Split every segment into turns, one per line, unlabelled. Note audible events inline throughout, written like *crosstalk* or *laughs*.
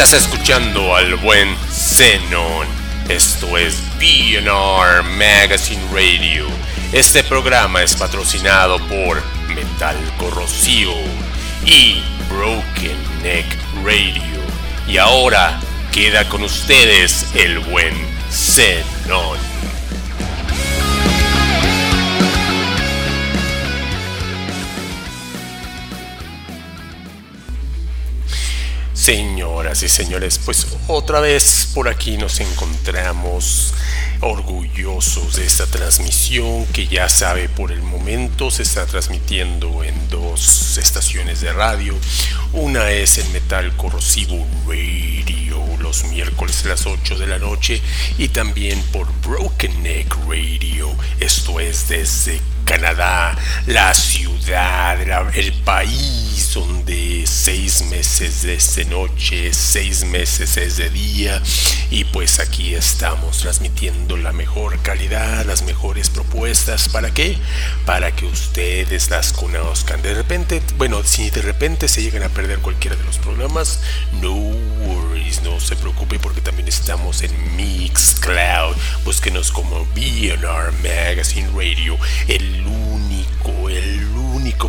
Estás escuchando al buen Zenon. Esto es BNR Magazine Radio. Este programa es patrocinado por Metal Corrosivo y Broken Neck Radio. Y ahora queda con ustedes el buen Zenon. Señoras y señores, pues otra vez por aquí nos encontramos orgullosos de esta transmisión que ya sabe por el momento se está transmitiendo en dos estaciones de radio. Una es el Metal Corrosivo Radio los miércoles a las 8 de la noche y también por Broken Neck Radio. Esto es desde Canadá, la ciudad, el país donde seis meses es de noche, seis meses es de día y pues aquí estamos transmitiendo la mejor calidad, las mejores propuestas. ¿Para qué? Para que ustedes las conozcan. De repente, bueno, si de repente se llegan a perder cualquiera de los programas, no worries, no se preocupe porque también estamos en Mixcloud. Búsquenos como BNR Magazine Radio, el único, el único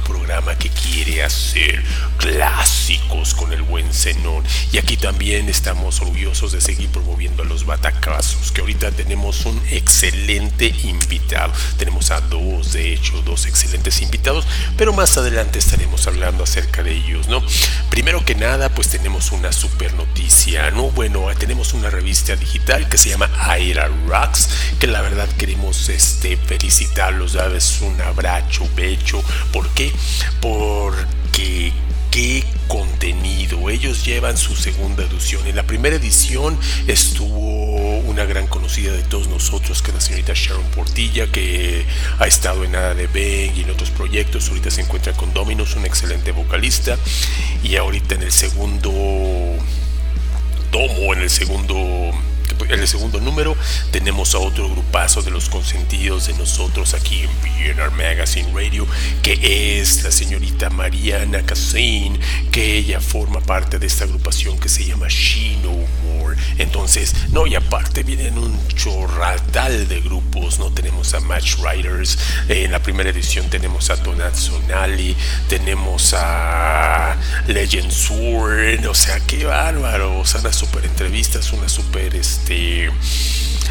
programa que quiere hacer clásicos con el buen Zenón. Y aquí también estamos orgullosos de seguir promoviendo a los batacazos, que ahorita tenemos un excelente invitado. Tenemos a dos, de hecho, dos excelentes invitados, pero más adelante estaremos hablando acerca de ellos, ¿no? Primero que nada, pues tenemos una super noticia, ¿no? Bueno, tenemos una revista digital que se llama Aira Rocks, que la verdad queremos este, felicitarlos, darles un abrazo, becho. ¿Por qué? Porque qué contenido. Ellos llevan su segunda edición. En la primera edición estuvo una gran conocida de todos nosotros, que es la señorita Sharon Portilla, que ha estado en Nada de Bang y en otros proyectos. Ahorita se encuentra con Dominos, un excelente vocalista. Y ahorita en el segundo tomo, en el segundo el segundo número tenemos a otro grupazo de los consentidos de nosotros aquí en BNR Magazine Radio, que es la señorita Mariana Cassain, que ella forma parte de esta agrupación que se llama She No More. Entonces, no, y aparte vienen un chorratal de grupos, ¿no? Tenemos a Match Riders, en la primera edición tenemos a Donat Sonali, tenemos a Legend Sword, o sea, qué bárbaro, o sea, unas super entrevistas, una super este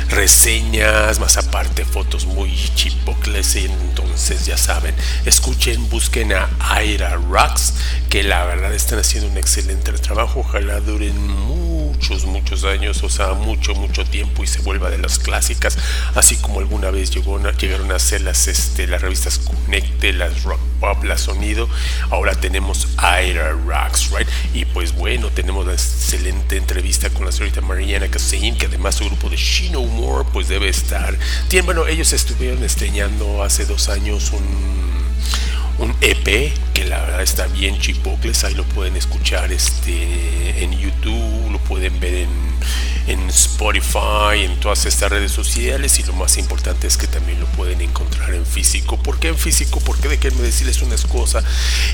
reseñas, más aparte fotos muy chipocles, entonces ya saben, escuchen, busquen a Aira Rocks, que la verdad están haciendo un excelente trabajo, ojalá duren muchos, muchos años, o sea, mucho, mucho tiempo y se vuelva de las clásicas, así como alguna vez llegó, llegaron a ser las, este, las revistas Connecte, las Rock Pop, la Sonido, ahora tenemos Aira Rocks, right? Y pues bueno, tenemos la excelente entrevista con la señorita Mariana Cassein, que además su grupo de Shino More, pues debe estar. Tienen, bueno, ellos estuvieron estreñando hace dos años un un EP que la verdad está bien chipocles, ahí lo pueden escuchar este, en YouTube, lo pueden ver en, en Spotify, en todas estas redes sociales y lo más importante es que también lo pueden encontrar en físico. ¿Por qué en físico? Porque déjenme decirles una cosa.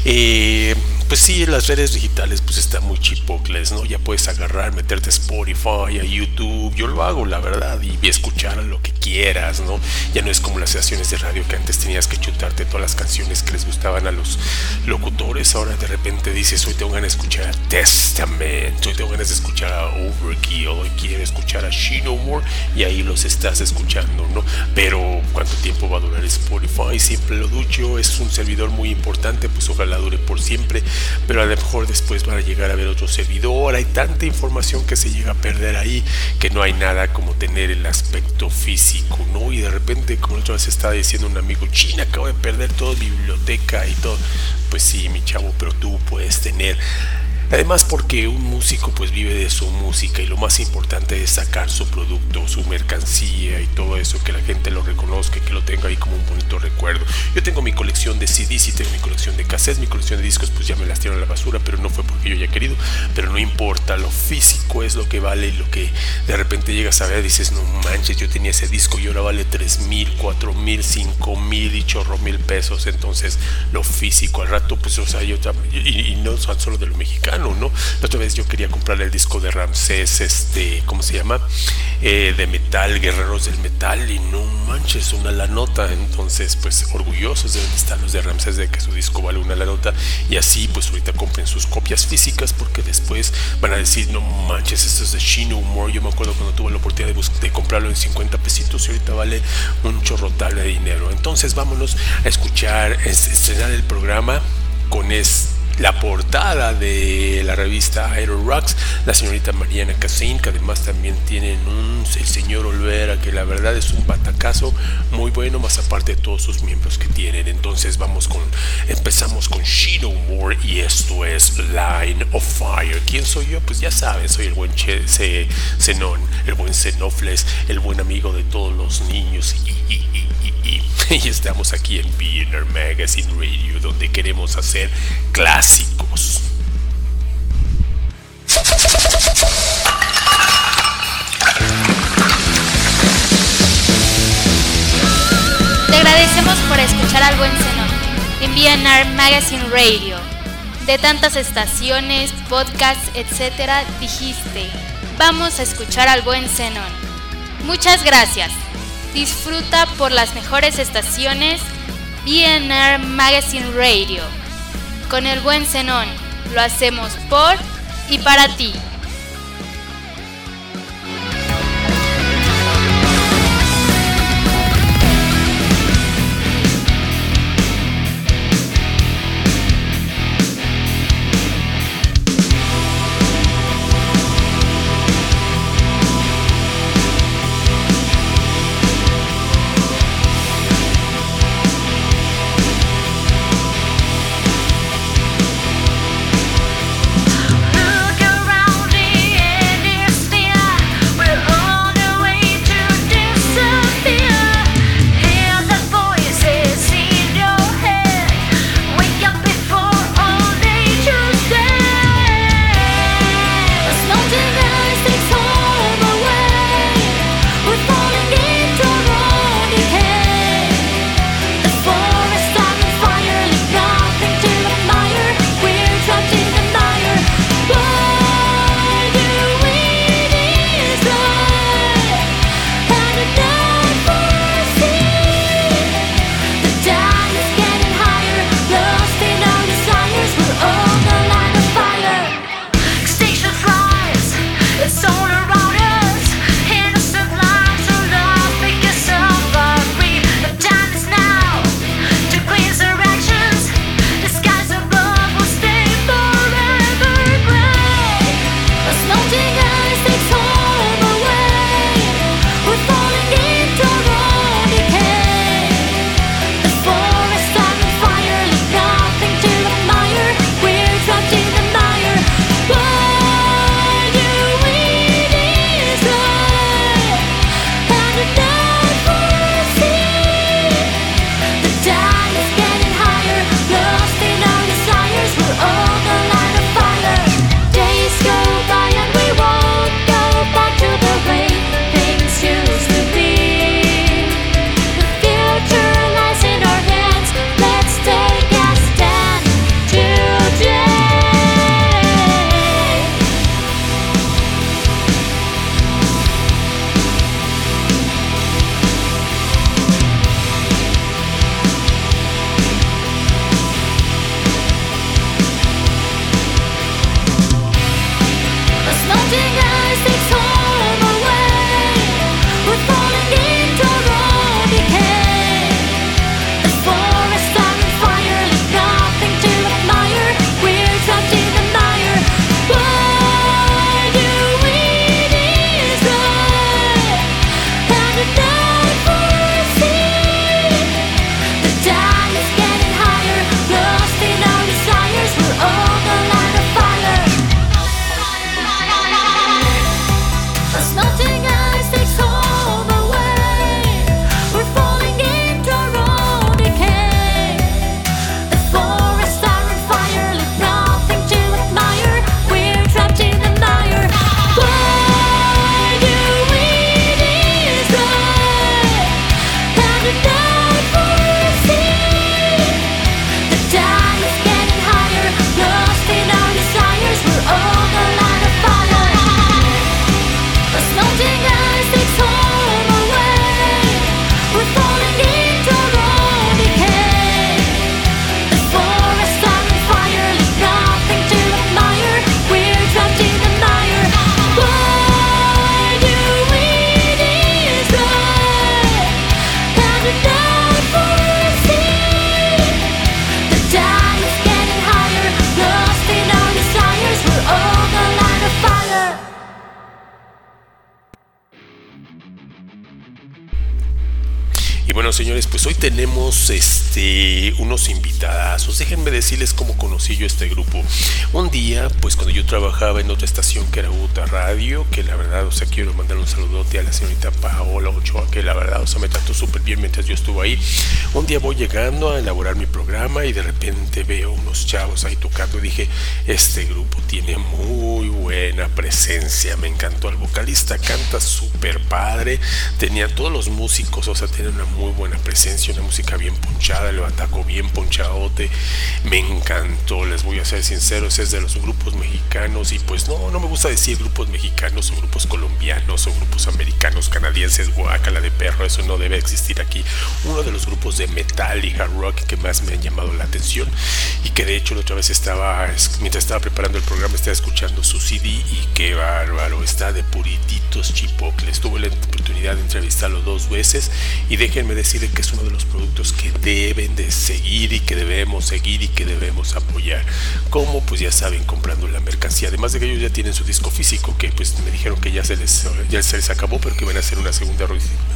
Eh, pues sí, en las redes digitales pues está muy chipocles, ¿no? Ya puedes agarrar, meterte a Spotify, a YouTube, yo lo hago la verdad y escuchar lo que quieras, ¿no? Ya no es como las estaciones de radio que antes tenías que chutarte todas las canciones que les gustaban a los locutores, ahora de repente dices, hoy tengo ganas de escuchar a Testament, hoy tengo ganas de escuchar a Overkill, hoy quiero escuchar a She No More y ahí los estás escuchando, ¿no? Pero ¿cuánto tiempo va a durar Spotify? Siempre lo ducho, es un servidor muy importante, pues ojalá dure por siempre pero a lo mejor después van a llegar a ver otro servidor. Hay tanta información que se llega a perder ahí que no hay nada como tener el aspecto físico, ¿no? Y de repente, como otra vez estaba diciendo un amigo, China, acabo de perder toda mi biblioteca y todo. Pues sí, mi chavo, pero tú puedes tener Además porque un músico pues vive de su música y lo más importante es sacar su producto, su mercancía y todo eso, que la gente lo reconozca conozca, que lo tenga ahí como un bonito recuerdo. Yo tengo mi colección de CDs y tengo mi colección de cassettes, mi colección de discos pues ya me las tiraron a la basura, pero no fue porque yo haya querido, pero no importa, lo físico es lo que vale y lo que de repente llegas a ver, dices, no manches, yo tenía ese disco y ahora vale 3 mil, 4 mil, 5 mil y chorro mil pesos, entonces lo físico al rato pues o sea, yo y, y no solo de lo mexicano, ¿no? La otra vez yo quería comprar el disco de Ramsés, este, ¿cómo se llama? Eh, de metal, Guerreros del Metal, y no manches, una la nota. Entonces, pues orgullosos deben estar los de Ramsés de que su disco vale una la nota. Y así, pues ahorita compren sus copias físicas porque después van a decir, no manches, esto es de Shino Humor. Yo me acuerdo cuando tuve la oportunidad de, de comprarlo en 50 pesitos y ahorita vale un chorrotal de dinero. Entonces, vámonos a escuchar, estrenar el programa con este la portada de la revista Aero Rocks, la señorita Mariana Cassin, que además también tienen un el señor Olvera, que la verdad es un batacazo muy bueno, más aparte de todos sus miembros que tienen. Entonces vamos con, empezamos con Shino Moore y esto es Line of Fire. ¿Quién soy yo? Pues ya saben, soy el buen el buen Zenofles, el buen amigo de todos los niños y, *laughs* estamos aquí en BNR Magazine Radio, donde queremos hacer clásicos.
Te agradecemos por escuchar al buen Zenón en BNR Magazine Radio. De tantas estaciones, podcasts, etcétera, dijiste, vamos a escuchar al buen Zenón. Muchas gracias. Disfruta por las mejores estaciones BNR Magazine Radio. Con el buen Zenón, lo hacemos por y para ti.
Este grupo. Un día, pues cuando yo trabajaba en otra estación que era Uta Radio, que la verdad, o sea, quiero mandar un saludote a la señorita Paola Ochoa, que la verdad, o sea, me trató súper bien mientras yo estuve ahí. Un día voy llegando a elaborar mi y de repente veo unos chavos ahí tocando dije, este grupo tiene muy buena presencia, me encantó. El vocalista canta súper padre, tenía todos los músicos, o sea, tiene una muy muy buena presencia, una música bien ponchada, el ataco bien ponchadote, me encantó, les voy a ser sinceros, es de los grupos mexicanos y pues no, no me gusta decir grupos mexicanos o grupos colombianos o grupos americanos, canadienses, guacala de perro, eso no debe existir aquí. Uno de los grupos de metal y hard rock que más me han llamado la atención y que de hecho la otra vez estaba, mientras estaba preparando el programa, estaba escuchando su CD y qué bárbaro, está de purititos chipocles. Tuve la oportunidad de entrevistarlo dos veces y déjenme decirle que es uno de los productos que deben de seguir y que debemos seguir y que debemos apoyar. Como pues ya saben, comprando la mercancía. Además de que ellos ya tienen su disco físico, que pues me dijeron que ya se les, ya se les acabó, pero que van a hacer una segunda,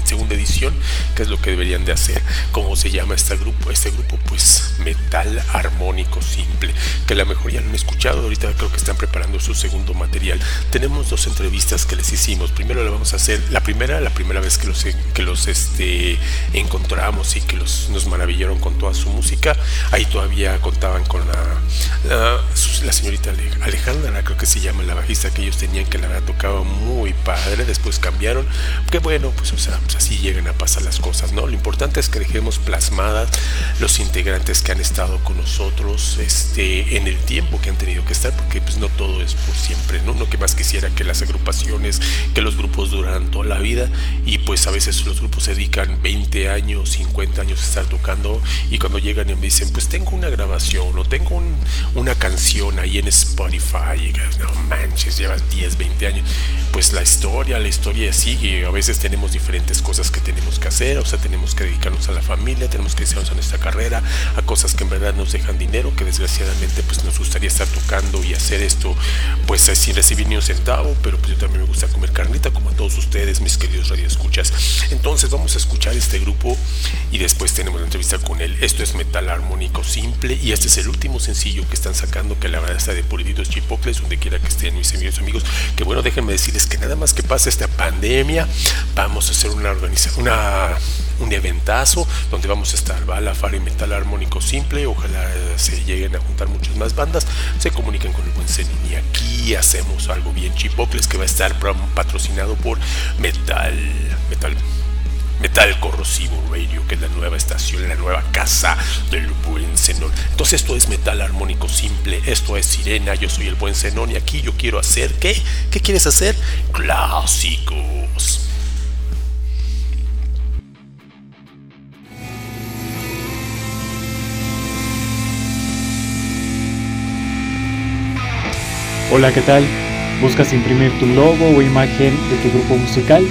segunda edición, que es lo que deberían de hacer. ¿Cómo se llama este grupo? Este grupo pues metal armónico simple, que a lo mejor ya lo han escuchado, ahorita creo que están preparando su segundo material. Tenemos dos entrevistas que les hicimos. Primero la vamos a hacer, la primera, la primera vez que los, que los este, encontramos y que los, nos maravillaron con toda su música. Ahí todavía contaban con la, la, señorita Alejandra, creo que se llama la bajista que ellos tenían, que la verdad tocaba muy padre. Después cambiaron. Que bueno, pues, o sea, pues así llegan a pasar las cosas, ¿no? Lo importante es que dejemos plasmadas los integrantes que han estado con nosotros este, en el tiempo que han tenido que estar, porque pues no todo es por siempre, ¿no? No que más quisiera que las agrupaciones, que los grupos duran toda la vida y pues a veces los grupos se dedican 20 años, 50 años estar tocando y cuando llegan y me dicen, pues tengo una grabación o tengo una canción ahí en Spotify, y no manches, llevas 10, 20 años, pues la historia, la historia sigue, a veces tenemos diferentes cosas que tenemos que hacer, o sea, tenemos que dedicarnos a la familia, tenemos que dedicarnos a nuestra carrera, a cosas que en verdad nos dejan dinero, que desgraciadamente pues nos gustaría estar tocando y hacer esto pues sin recibir ni un centavo, pero pues yo también me gusta comer carnita como a todos ustedes, mis queridos radioescuchas. Entonces vamos a escuchar este grupo y después tenemos la entrevista con él. Esto es metal armónico simple y este es el último sencillo que están sacando que la verdad está de puliditos chipocles donde quiera que estén mis amigos amigos. Que bueno, déjenme decirles que nada más que pase esta pandemia, vamos a hacer una organización, una un eventazo donde vamos a estar Bala, y Metal Armónico Simple. Ojalá se lleguen a juntar muchas más bandas, se comuniquen con el buen Zenin. Y aquí hacemos algo bien chipocles que va a estar patrocinado por Metal, Metal Metal Corrosivo Radio, que es la nueva estación, la nueva casa del buen Zenón. Entonces esto es metal armónico simple, esto es Sirena, yo soy el buen Zenón y aquí yo quiero hacer, ¿qué? ¿Qué quieres hacer? Clásicos.
Hola, ¿qué tal? ¿Buscas imprimir tu logo o imagen de tu grupo musical?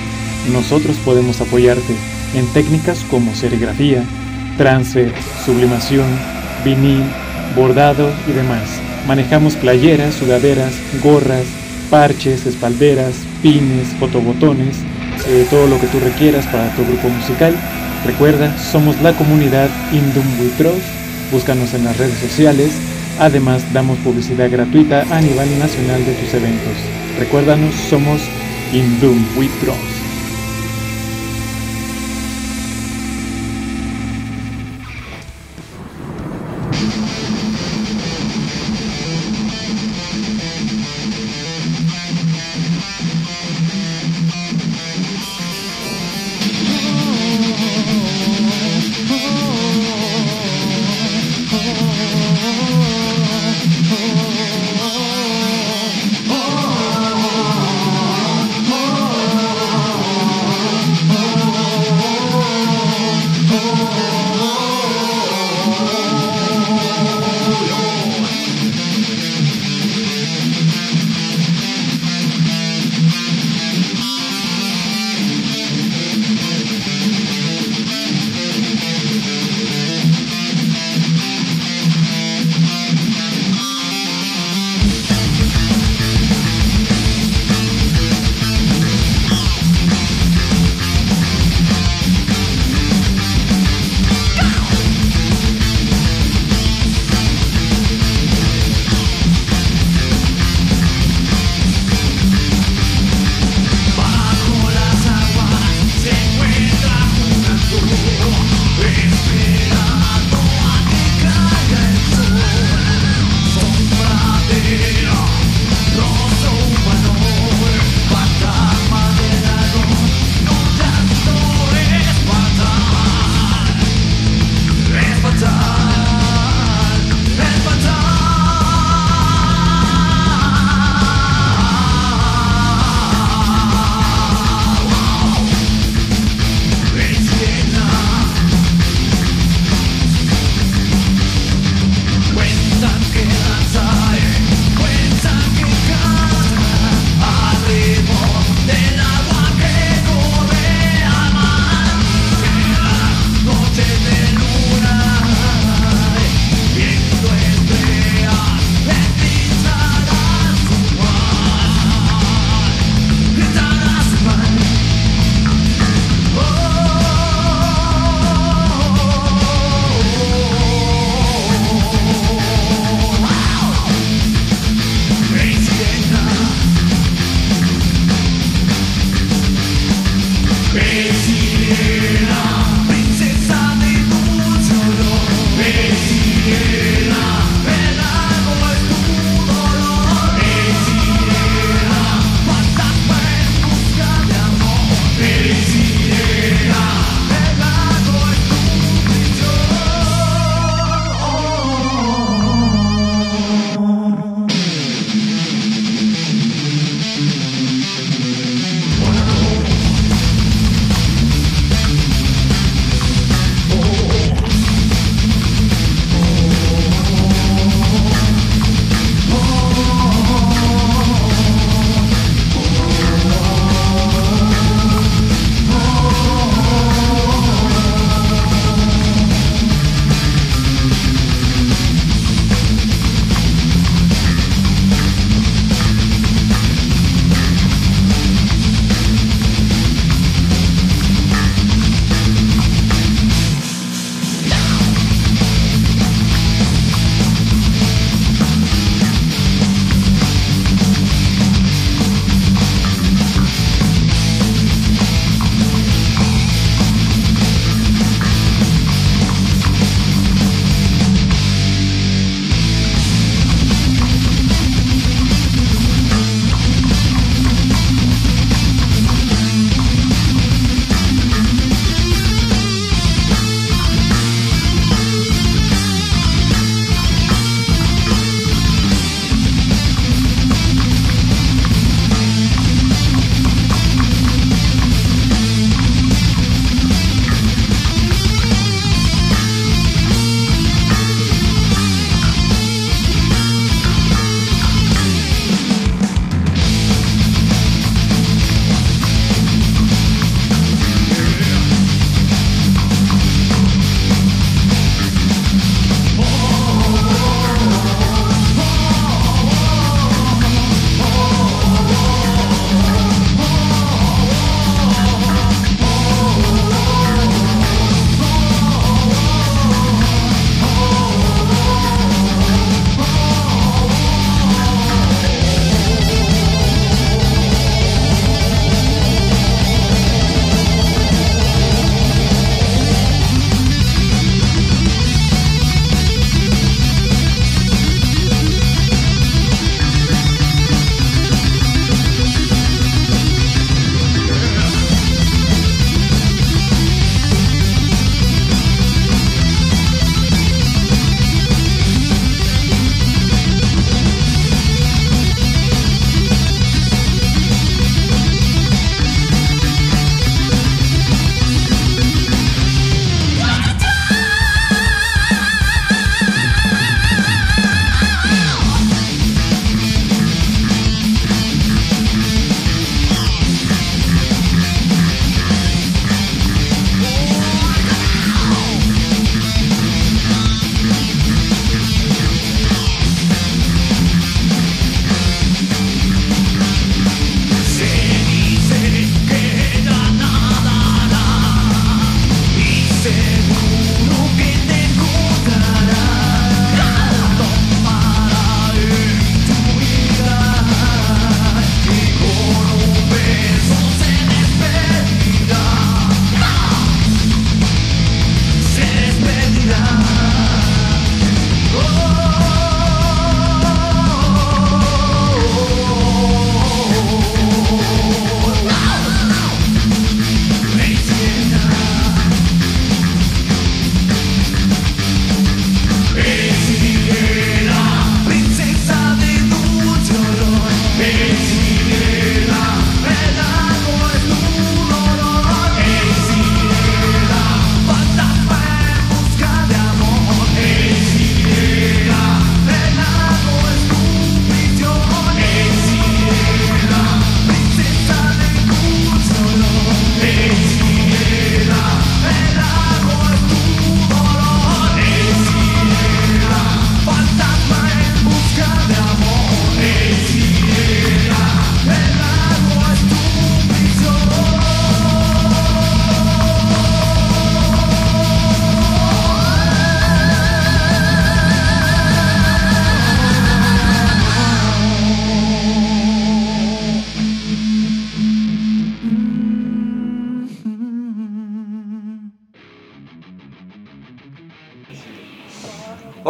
Nosotros podemos apoyarte en técnicas como serigrafía, transfer, sublimación, vinil, bordado y demás. Manejamos playeras, sudaderas, gorras, parches, espalderas, pines, fotobotones, eh, todo lo que tú requieras para tu grupo musical. Recuerda, somos la comunidad Indum Búscanos en las redes sociales. Además, damos publicidad gratuita a nivel nacional de tus eventos. Recuérdanos, somos Indum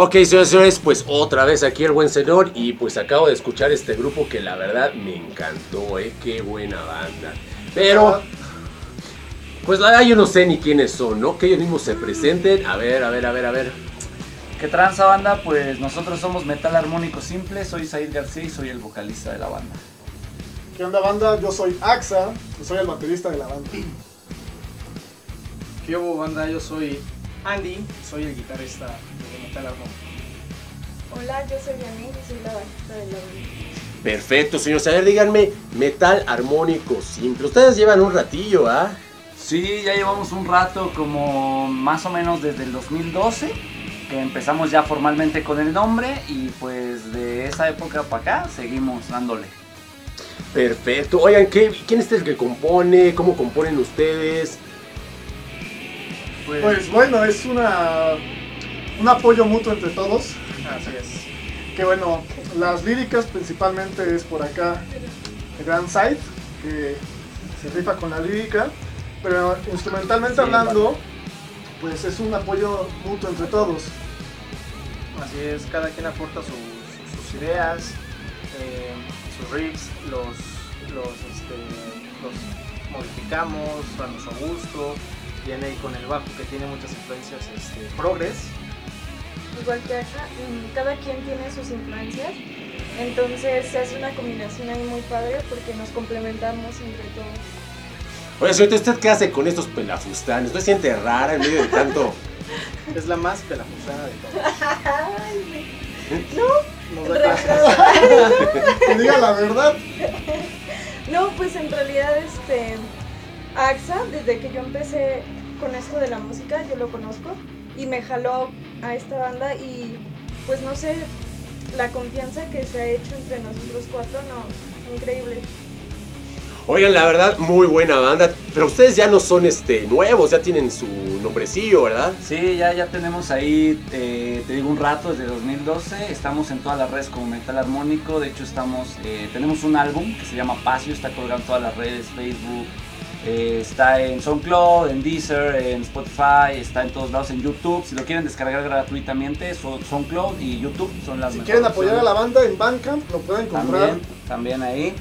Ok, señores, señores, pues otra vez aquí el buen señor y pues acabo de escuchar este grupo que la verdad me encantó, eh, qué buena banda. Pero, pues la verdad yo no sé ni quiénes son, ¿no? Que ellos mismos se presenten. A ver, a ver, a ver, a ver.
¿Qué tranza banda? Pues nosotros somos Metal Armónico Simple, soy Said García y soy el vocalista de la banda.
¿Qué onda banda? Yo soy Axa, soy el baterista de la banda.
¿Qué hubo banda? Yo soy Andy, soy el guitarrista de Metal Armónico.
Hola, yo soy Yanin y soy la bajista de la banda.
Perfecto, señores. A ver, díganme, metal armónico simple. Ustedes llevan un ratillo, ¿ah?
Sí, ya llevamos un rato, como más o menos desde el 2012, que empezamos ya formalmente con el nombre y pues de esa época para acá seguimos dándole.
Perfecto. Oigan, ¿qué, ¿quién es el que compone? ¿Cómo componen ustedes?
Pues,
Pues bueno, es una un apoyo mutuo entre todos.
Así es.
Que bueno, las líricas principalmente es por acá Grand Side, que se rifa con la lírica, pero instrumentalmente
Sí,
hablando, pues es un apoyo mutuo entre todos.
Así es, cada quien aporta sus, sus ideas, eh, sus riffs, los, los, este, los modificamos a nuestro gusto. Viene ahí con el bajo que tiene muchas influencias este, progress.
Igual que acá, cada quien tiene sus influencias, entonces se hace una combinación ahí muy padre porque nos complementamos entre todos.
Oye, señorita, ¿usted qué hace con estos pelafustanes? ¿No se siente rara en medio de tanto? *laughs*
Es la más pelafusada de todas.
Ay,
Nos da clases. *laughs*
Que diga la verdad,
No, pues en realidad este AXA, desde que yo empecé con esto de la música, yo lo conozco y me jaló a esta banda y pues no sé, la confianza que se ha hecho entre nosotros cuatro, no, increíble.
Oigan, la verdad, muy buena banda. Pero ustedes ya no son este nuevos, ya tienen su nombrecillo, ¿verdad?
Sí, ya, ya tenemos ahí, eh, te digo, un rato desde 2012. Estamos en todas las redes como Metal Armónico. De hecho, estamos, eh, tenemos un álbum que se llama Pasio, está colgado en todas las redes, Facebook. Eh, está en SoundCloud, en Deezer, en Spotify, está en todos lados en YouTube. Si lo quieren descargar gratuitamente, so- SoundCloud y YouTube son las
si quieren apoyar a la banda en Bandcamp, lo pueden comprar.
También, también ahí.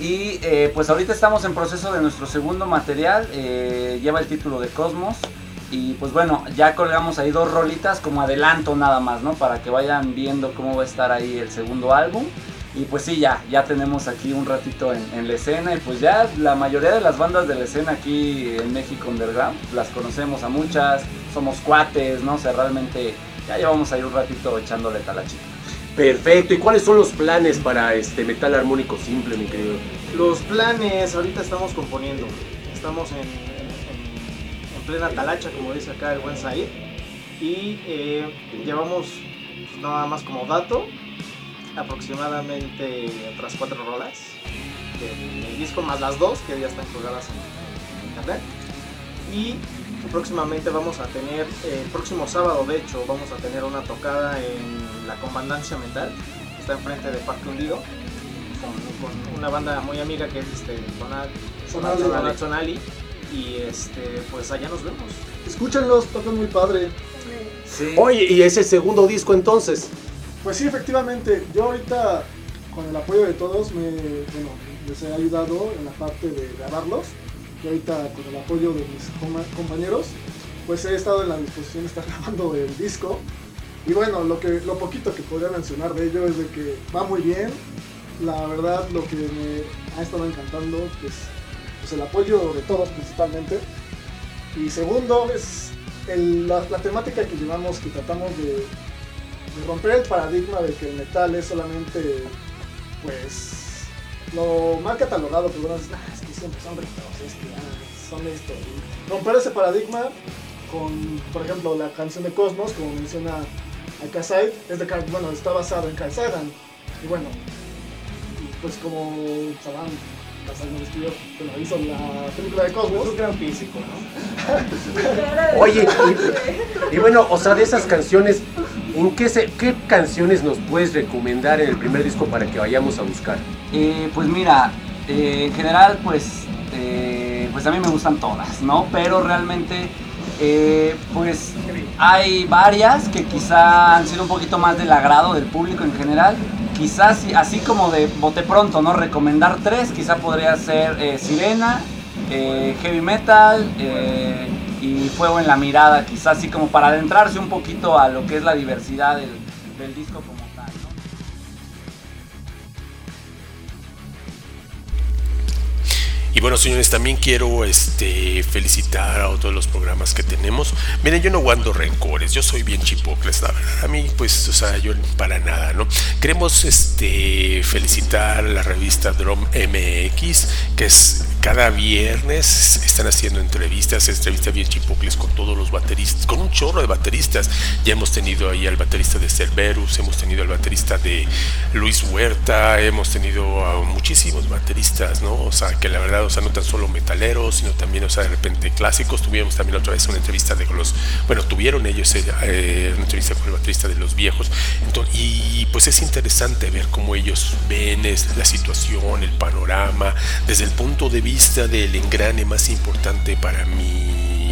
Y eh, pues ahorita estamos en proceso de nuestro segundo material, eh, lleva el título de Cosmos. Y pues bueno, ya colgamos ahí dos rolitas como adelanto nada más, ¿no? Para que vayan viendo cómo va a estar ahí el segundo álbum. Y pues sí, ya, ya tenemos aquí un ratito en, en la escena. Y pues ya la mayoría de las bandas de la escena aquí en México Underground, las conocemos a muchas, somos cuates, ¿no? O sea, realmente ya llevamos ahí un ratito echándole talachita.
Perfecto. ¿Y cuáles son los planes para este metal armónico simple, mi querido?
Los planes, ahorita estamos componiendo. Estamos en, en- en- en plena talacha, como dice acá el buen Said. Y eh, llevamos pues, nada más como dato aproximadamente otras cuatro rolas del, disco, más las dos que ya están colgadas en, en internet. Y próximamente vamos a tener, eh, el próximo sábado de hecho, vamos a tener una tocada en la Comandancia Mental, que está enfrente de Parque Hundido con, con una banda muy amiga que es este
Sonali.
Y este pues allá nos vemos.
Escúchenlos, tocan muy padre.
Sí.
Oye, ¿y es el segundo disco entonces?
Pues sí, efectivamente, yo ahorita con el apoyo de todos me, bueno, les he ayudado en la parte de grabarlos. Y ahorita con el apoyo de mis compañeros, pues he estado en la disposición de estar *laughs* grabando el disco. Y bueno, lo, que, lo poquito que podría mencionar de ello es de que va muy bien. La verdad, lo que me ha estado encantando es pues, el apoyo de todos principalmente. Y segundo, es el- la, temática que llevamos, que tratamos de romper el paradigma de que el metal es solamente, pues, lo mal catalogado, que uno dice, "Ah, es que siempre son ricos, es que ah, son esto. Romper ese paradigma con, por ejemplo, la canción de Cosmos, como menciona acá es de, bueno, está basado en Carl. Y bueno, pues como Hizo la película de Cosmos.
Es un gran físico, ¿no? *laughs*
Oye, y, y bueno, o sea, de esas canciones, ¿en qué, se, qué canciones nos puedes recomendar en el primer disco para que vayamos a buscar?
Eh, pues mira, eh, en general, pues, eh, pues a mí me gustan todas, ¿no? Pero realmente Eh, pues hay varias que quizá han sido un poquito más del agrado del público en general. Quizás así como de bote pronto, ¿no? Recomendar tres, quizá podría ser eh, Sirena, eh, Heavy Metal y Fuego en la Mirada, quizás así como para adentrarse un poquito a lo que es la diversidad del disco
Y bueno, señores, también quiero este, felicitar a de los programas que tenemos. Miren, yo no guardo rencores, yo soy bien chipocles, la verdad. A mí, pues, o sea, yo para nada, ¿no? Queremos este, felicitar a la revista Drum MX, que es cada viernes están haciendo entrevistas, entrevistas bien chipocles con todos los bateristas, con un chorro de bateristas. Ya hemos tenido ahí al baterista de Cerberus, hemos tenido al baterista de Luis Huerta, hemos tenido a muchísimos bateristas, ¿no? O sea, que la verdad, o sea, no tan solo metaleros, sino también, o sea, de repente clásicos. Tuvimos también otra vez una entrevista de los, bueno, tuvieron ellos eh, una entrevista con el baterista de los viejos. Entonces, y pues es interesante ver cómo ellos ven la situación, el panorama, desde el punto de vista del engrane más importante para mí,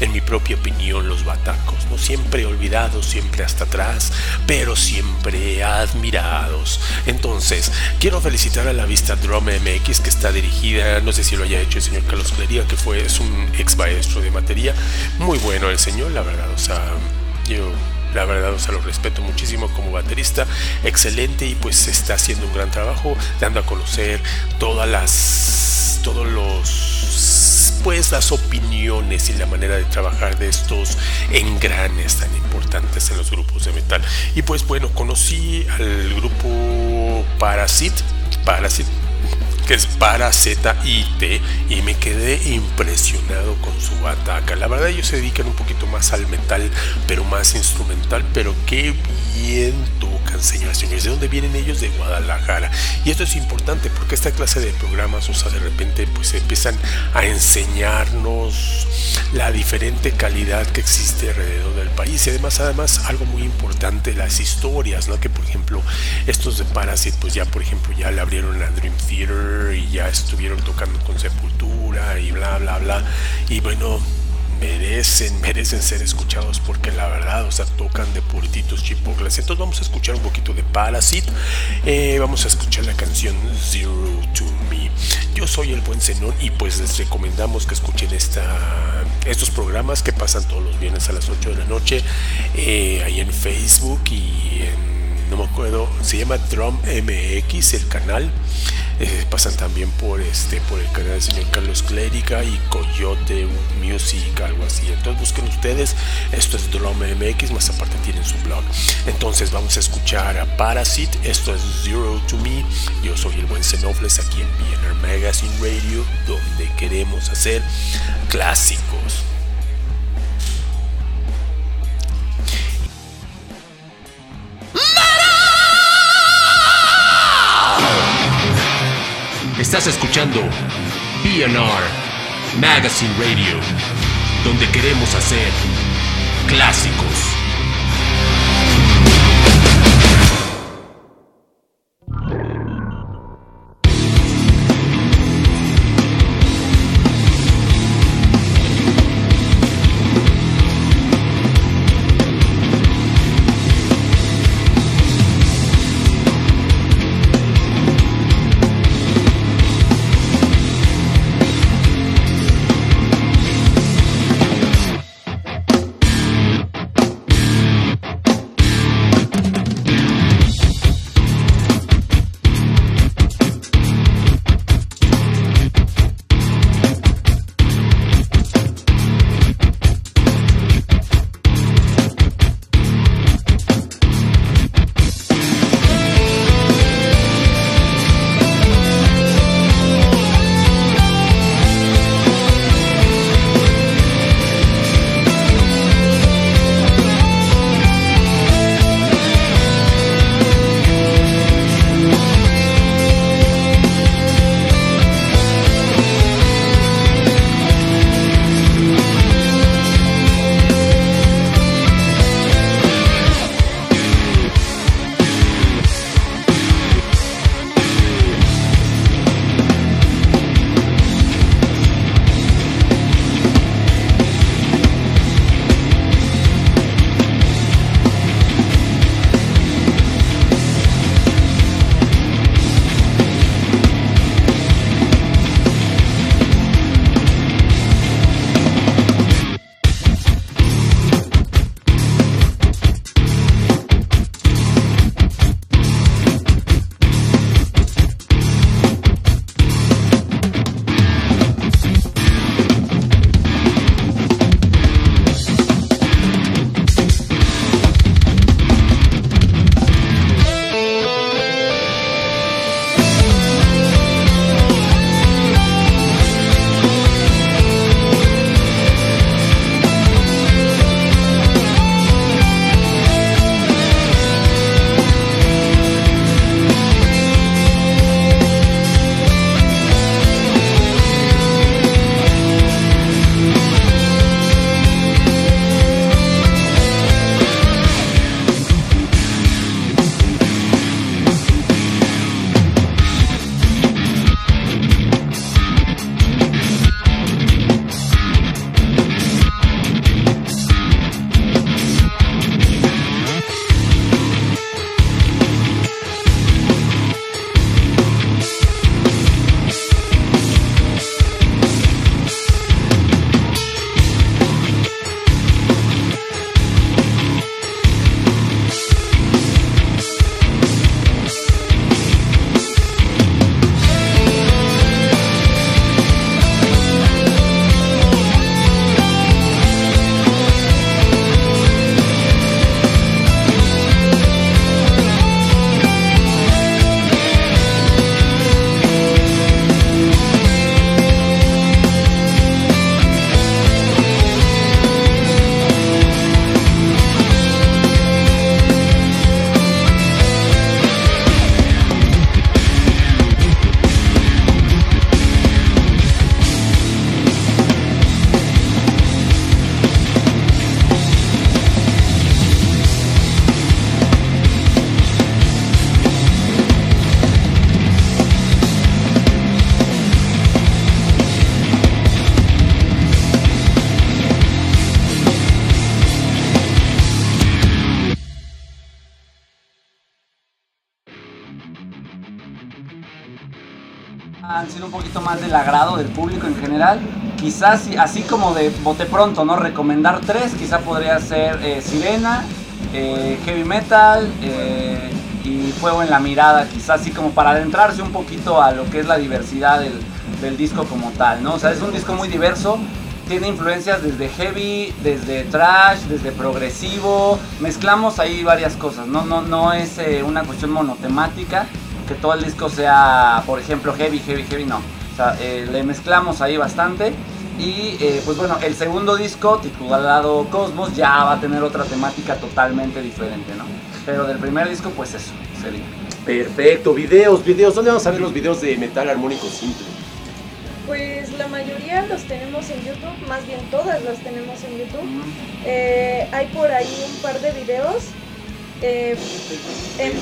en mi propia opinión, los batacos, ¿no? Siempre olvidados, siempre hasta atrás, pero siempre admirados. Entonces, quiero felicitar a la vista Drum MX que está dirigida, no sé si lo haya hecho el señor Carlos Clería, que fue, es un ex maestro de materia, muy bueno el señor, la verdad, o sea, yo la verdad, o sea, lo respeto muchísimo como baterista, excelente y pues está haciendo un gran trabajo, dando a conocer todas las todos los pues las opiniones y la manera de trabajar de estos engranes tan importantes en los grupos de metal. Y pues bueno, conocí al grupo Parasit, Parasit que es para Z y me quedé impresionado con su ataca. La verdad ellos se dedican un poquito más al metal, pero más instrumental, pero qué bien tocan, señoras y señores. ¿De dónde vienen ellos? De Guadalajara. Y esto es importante porque esta clase de programas, o sea, de repente pues empiezan a enseñarnos la diferente calidad que existe alrededor del país y además, además algo muy importante, las historias, ¿no? Que por ejemplo estos de Parasit pues ya por ejemplo ya le abrieron la Dream Theater y ya estuvieron tocando con Sepultura y bla, bla, bla. Y bueno, merecen, merecen ser escuchados porque la verdad, o sea, tocan de purititos chipoclas. Entonces vamos a escuchar un poquito de Parasite. Eh, vamos a escuchar la canción Zero to Me. Yo soy el buen Zenón y pues les recomendamos que escuchen esta, estos programas que pasan todos los viernes a las 8 de la noche eh, ahí en Facebook y en no me acuerdo, se llama Drum MX el canal. Eh, pasan también por este por el canal del señor Carlos Clérica y Coyote Music, algo así. Entonces busquen ustedes, esto es Drum MX, más aparte tienen su blog. Entonces vamos a escuchar a Parasite, esto es Zero to Me. Yo soy el buen Xenofles aquí en BNR Magazine Radio, donde queremos hacer clásicos.
Estás escuchando PNR Magazine Radio, donde queremos hacer clásicos.
Han sido un poquito más del agrado del público en general. Quizás, así como de bote pronto, ¿no? Recomendar tres, quizá podría ser eh, Sirena, eh, Heavy Metal eh, y Fuego en la Mirada, quizás así como para adentrarse un poquito a lo que es la diversidad del, del disco como tal, ¿no? O sea, es un disco muy diverso, tiene influencias desde heavy, desde trash, desde progresivo, mezclamos ahí varias cosas, no, no, no es eh, una cuestión monotemática, que todo el disco sea, por ejemplo, heavy, heavy, heavy, no. O sea, eh, le mezclamos ahí bastante. Y eh, pues bueno, el segundo disco, titulado Cosmos, ya va a tener otra temática totalmente diferente, ¿no? Pero del primer disco, pues eso sería.
Perfecto, videos, videos. ¿Dónde vamos a ver los videos de metal armónico simple?
Pues la mayoría los tenemos en YouTube, más bien todas las tenemos en YouTube. Eh, hay por ahí un par de videos. Eh, en,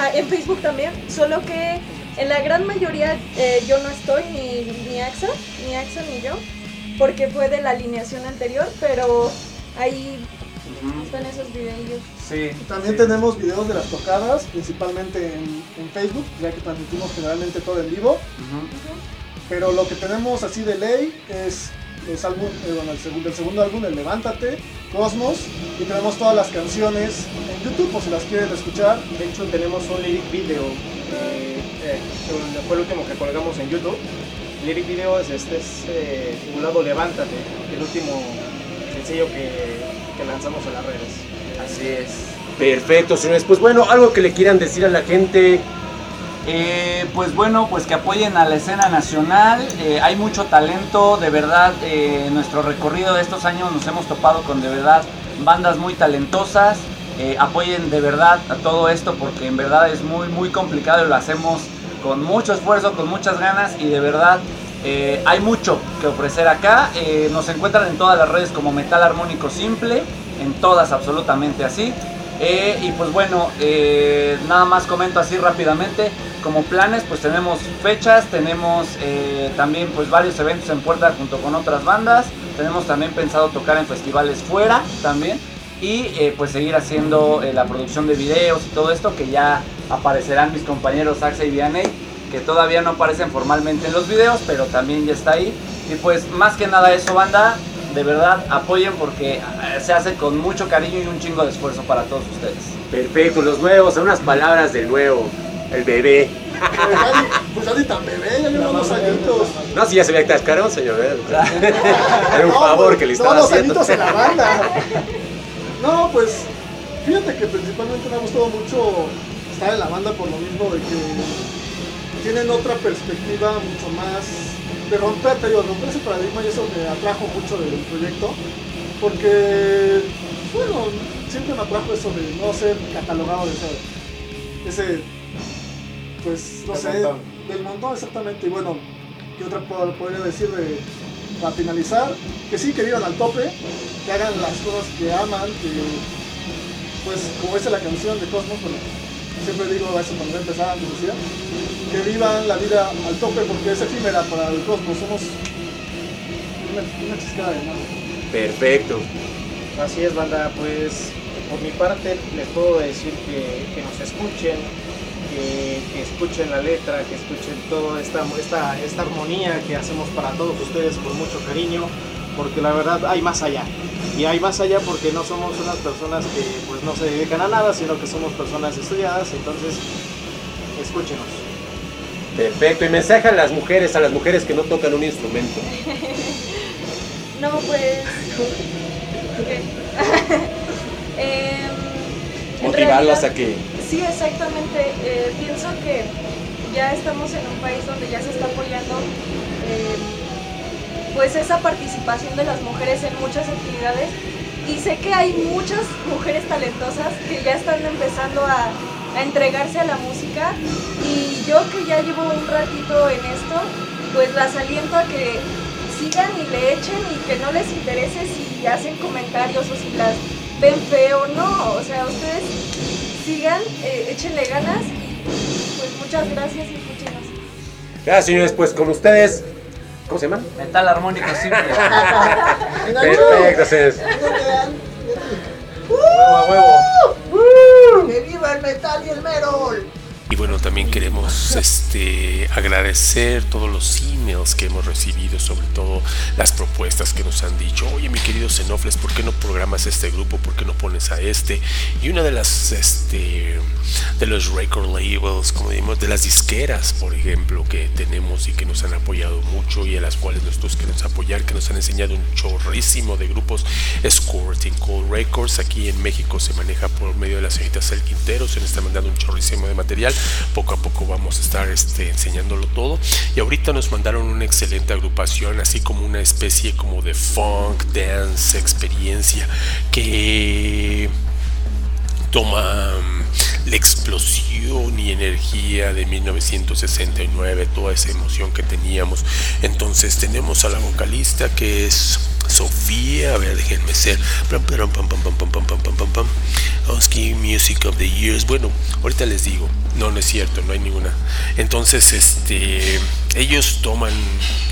ah, en Facebook también, solo que en la gran mayoría eh, yo no estoy, ni, ni AXA, ni AXA ni yo, porque fue de la alineación anterior, pero ahí están esos videos.
Sí.
También tenemos videos de las tocadas, principalmente en, en Facebook, ya que transmitimos generalmente todo en vivo. Pero lo que tenemos así de ley es los álbum, eh, bueno, el segundo, el segundo álbum, el Levántate, Cosmos, y tenemos todas las canciones en YouTube, por si las quieren escuchar.
De hecho, tenemos un lyric video, eh, eh, que fue el último que colgamos en YouTube. Lyric video es este, es eh, titulado Levántate, el último sencillo que, que lanzamos en las redes.
Así es.
Perfecto, señores. Pues bueno, algo que le quieran decir a la gente.
Eh, pues bueno, pues que apoyen a la escena nacional. eh, hay mucho talento, de verdad. eh, en nuestro recorrido de estos años nos hemos topado con de verdad bandas muy talentosas. apoyen de verdad a todo esto porque en verdad es muy muy complicado y lo hacemos con mucho esfuerzo, con muchas ganas y de verdad hay mucho que ofrecer acá. nos encuentran en todas las redes como Metal Armónico Simple, en todas absolutamente así. Eh, y pues bueno, eh, nada más comento así rápidamente. Como planes, pues tenemos fechas, tenemos eh, también pues varios eventos en puerta junto con otras bandas. Tenemos también pensado tocar en festivales fuera también. Y pues seguir haciendo la producción de videos y todo esto que ya aparecerán mis compañeros Axa y Vianney, que todavía no aparecen formalmente en los videos, pero también ya está ahí. Y pues más que nada eso, banda, de verdad apoyen porque eh, se hace con mucho cariño y un chingo de esfuerzo para todos ustedes.
Perfecto, los nuevos, unas palabras del nuevo, el bebé.
Pues ya ni- pues tan bebé, ya lleva unos añitos.
No, si ya se ve que cascarón, señor. *laughs* Era un
No,
favor
pues,
que le
no,
estaba
los
haciendo.
añitos en la banda. *laughs* No, pues fíjate que principalmente me ha gustado mucho estar en la banda por lo mismo de que tienen otra perspectiva mucho más de romper, te digo, romper ese paradigma y eso me atrajo mucho del proyecto porque, bueno, siempre me atrajo eso de no ser catalogado de ese, ese pues, no sé,
montón.
del montón exactamente. Y bueno, ¿qué otra po- podría decir de, para finalizar? Que sí, que vivan al tope, que hagan las cosas que aman, que, pues, como dice la canción de Cosmos, bueno, siempre digo eso cuando a empezar, antes decía, que vivan la vida al tope porque es efímera para el cosmos, somos una, una chiscada de nada.
Perfecto.
Así es, banda. Pues por mi parte les puedo decir que, que nos escuchen, que, que escuchen la letra, que escuchen toda esta, esta, esta armonía que hacemos para todos ustedes con mucho cariño, porque la verdad hay más allá. Y hay más allá porque no somos unas personas que pues no se dedican a nada, sino que somos personas estudiadas, entonces escúchenos.
Perfecto. Y mensaje a las mujeres, a las mujeres que no tocan un instrumento. *laughs*
No, pues. ok. *laughs* Em, en
Motivarlas
realidad-
a que.
Sí, exactamente. Eh, pienso que ya estamos en un país donde ya se está apoyando eh, pues esa participación de las mujeres en muchas actividades y sé que hay muchas mujeres talentosas que ya están empezando a, a entregarse a la música y yo que ya llevo un ratito en esto, pues las aliento a que sigan y le echen y que no les interese si hacen comentarios o si las ven feo, no, o sea, ustedes sigan, eh, échenle ganas y pues muchas gracias y escúchenos.
Gracias, señores. Pues con ustedes. ¿Cómo se llaman?
Metal armónico simple. *laughs*
Perfecto.
Huevo a huevo.
¡Que viva el metal y el merol!
Y bueno, también queremos este, agradecer todos los emails que hemos recibido, sobre todo las propuestas que nos han dicho. Oye, mi querido Xenofles, ¿por qué no programas este grupo? ¿Por qué no pones a este? Y una de las, este, de los record labels, como decimos, de las disqueras, por ejemplo, que tenemos y que nos han apoyado mucho y a las cuales nosotros queremos apoyar, que nos han enseñado un chorrísimo de grupos, Squirting Cold Records, aquí en México se maneja por medio de las señoritas El Quintero, se nos está mandando un chorrísimo de material, poco a poco vamos a estar este, enseñándolo todo y ahorita nos mandaron una excelente agrupación, así como una especie como de funk, dance, experiencia que toma mm, la explosión y energía de 1969, toda esa emoción que teníamos. Entonces tenemos a la vocalista que es Sofía, a ver, déjenme ser. Pam, pam, pam, pam, pam, pam, pam, pam, pam. Husky Music of the Years. Bueno, ahorita les digo. No, no es cierto, no hay ninguna. Entonces, este, ellos toman,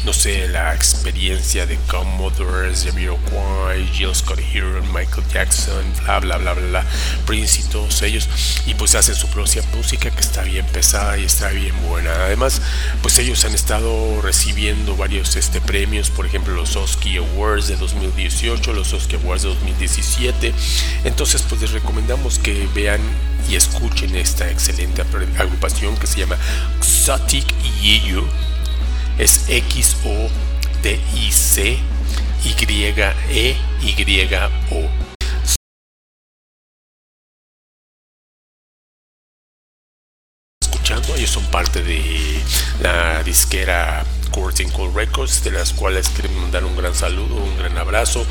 no sé, la experiencia de Commodores, Jamiroquai, Jill Scott Heron, Michael Jackson, bla, bla, bla, bla, Prince y todos ellos, y pues hacen su propia música que está bien pesada y está bien buena. Además, pues ellos han estado recibiendo varios este, premios, por ejemplo, los Oski Awards de 2018, los Oski Awards de 2017. Entonces, pues les recomendamos que vean y escuchen esta excelente agrupación que se llama Xotic Yeyo. Es X-O-T-I-C Y-E-Y-O. Escuchando, ellos son parte de la disquera Courting Cold Records, de las cuales queremos mandar un gran saludo, un gran abrazo.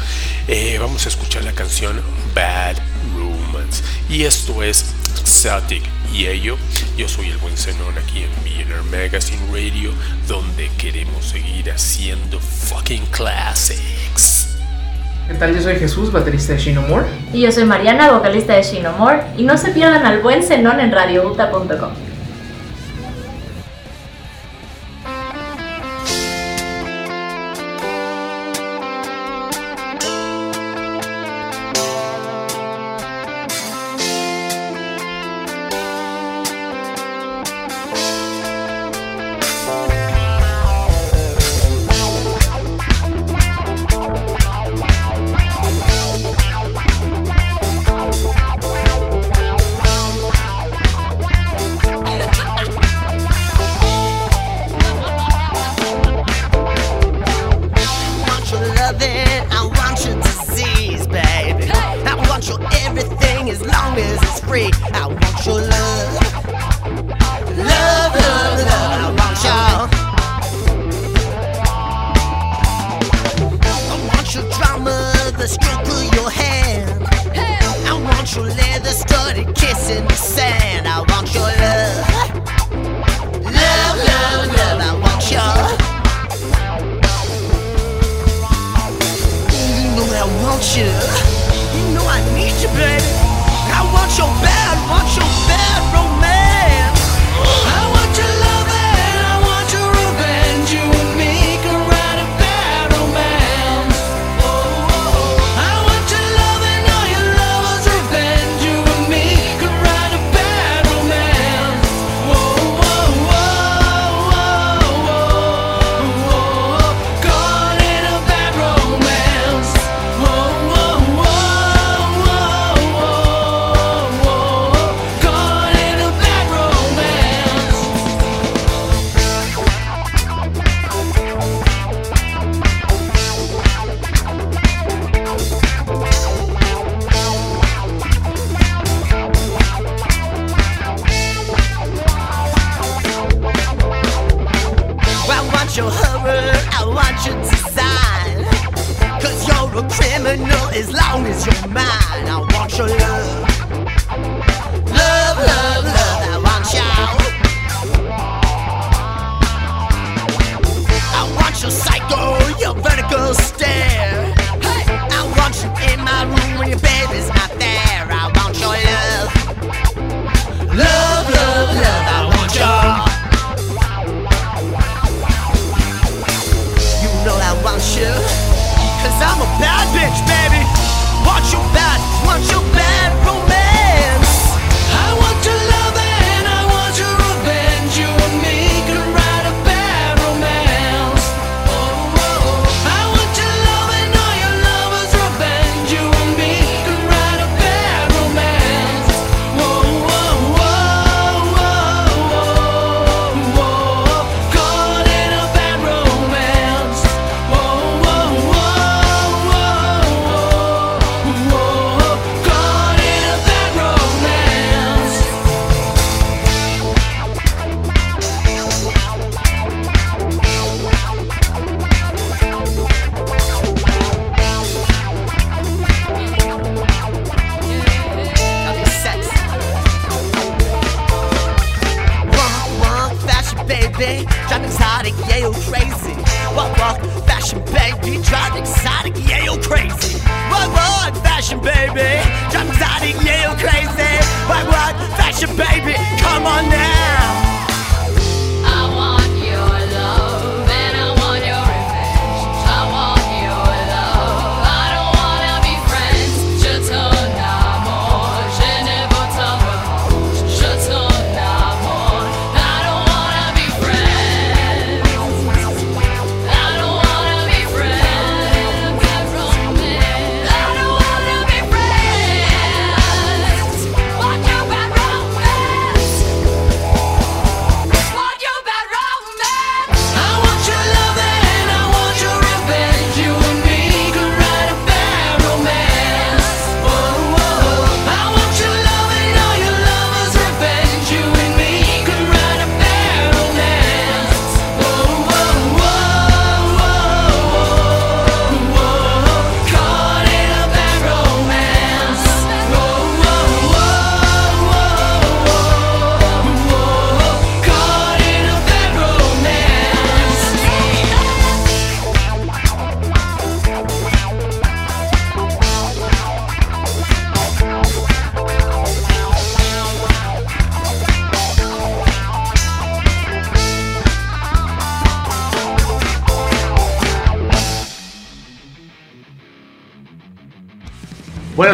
Eh, vamos a escuchar la canción Bad Romance. Y esto es Celtic y ello. Yo soy el buen Zenón aquí en Millionaire Magazine Radio, donde queremos seguir haciendo fucking classics.
¿Qué tal? Yo soy Jesús, baterista de Shinomore.
Y yo soy Mariana, vocalista de Shinomore. Y no se pierdan al buen Zenón en radiouta.com.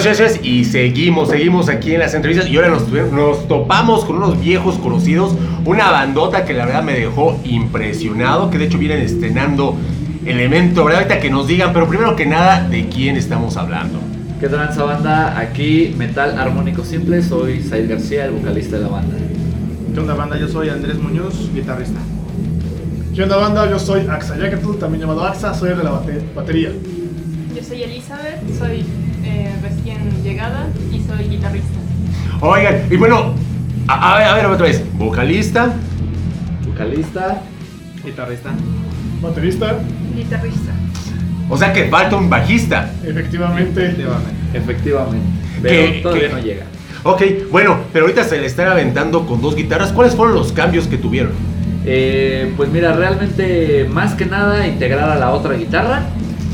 Señores, y seguimos, seguimos aquí en las entrevistas y ahora nos, nos topamos con unos viejos conocidos, una bandota que la verdad me dejó impresionado, que de hecho vienen estrenando Elemento, ¿verdad? Ahorita que nos digan, pero primero que nada, ¿de quién estamos hablando?
¿Qué tranza banda? Aquí Metal Armónico Simple, soy Said García, el vocalista de la banda.
¿Qué onda banda? Yo soy Andrés Muñoz, guitarrista.
¿Qué onda banda? Yo soy Axa Yaketul, también llamado Axa, soy el de la bate- batería.
Yo soy Elizabeth, soy y soy guitarrista.
Oigan, y bueno, a, a ver, a ver otra vez, vocalista,
vocalista,
guitarrista,
baterista,
Guitarrista.
o sea que falta un bajista.
Efectivamente.
Efectivamente.
Que-
Pero todavía no llega.
Ok, bueno, pero ahorita se le están aventando con dos guitarras. ¿Cuáles fueron los cambios que tuvieron?
Eh, pues mira, realmente más que nada integrar a la otra guitarra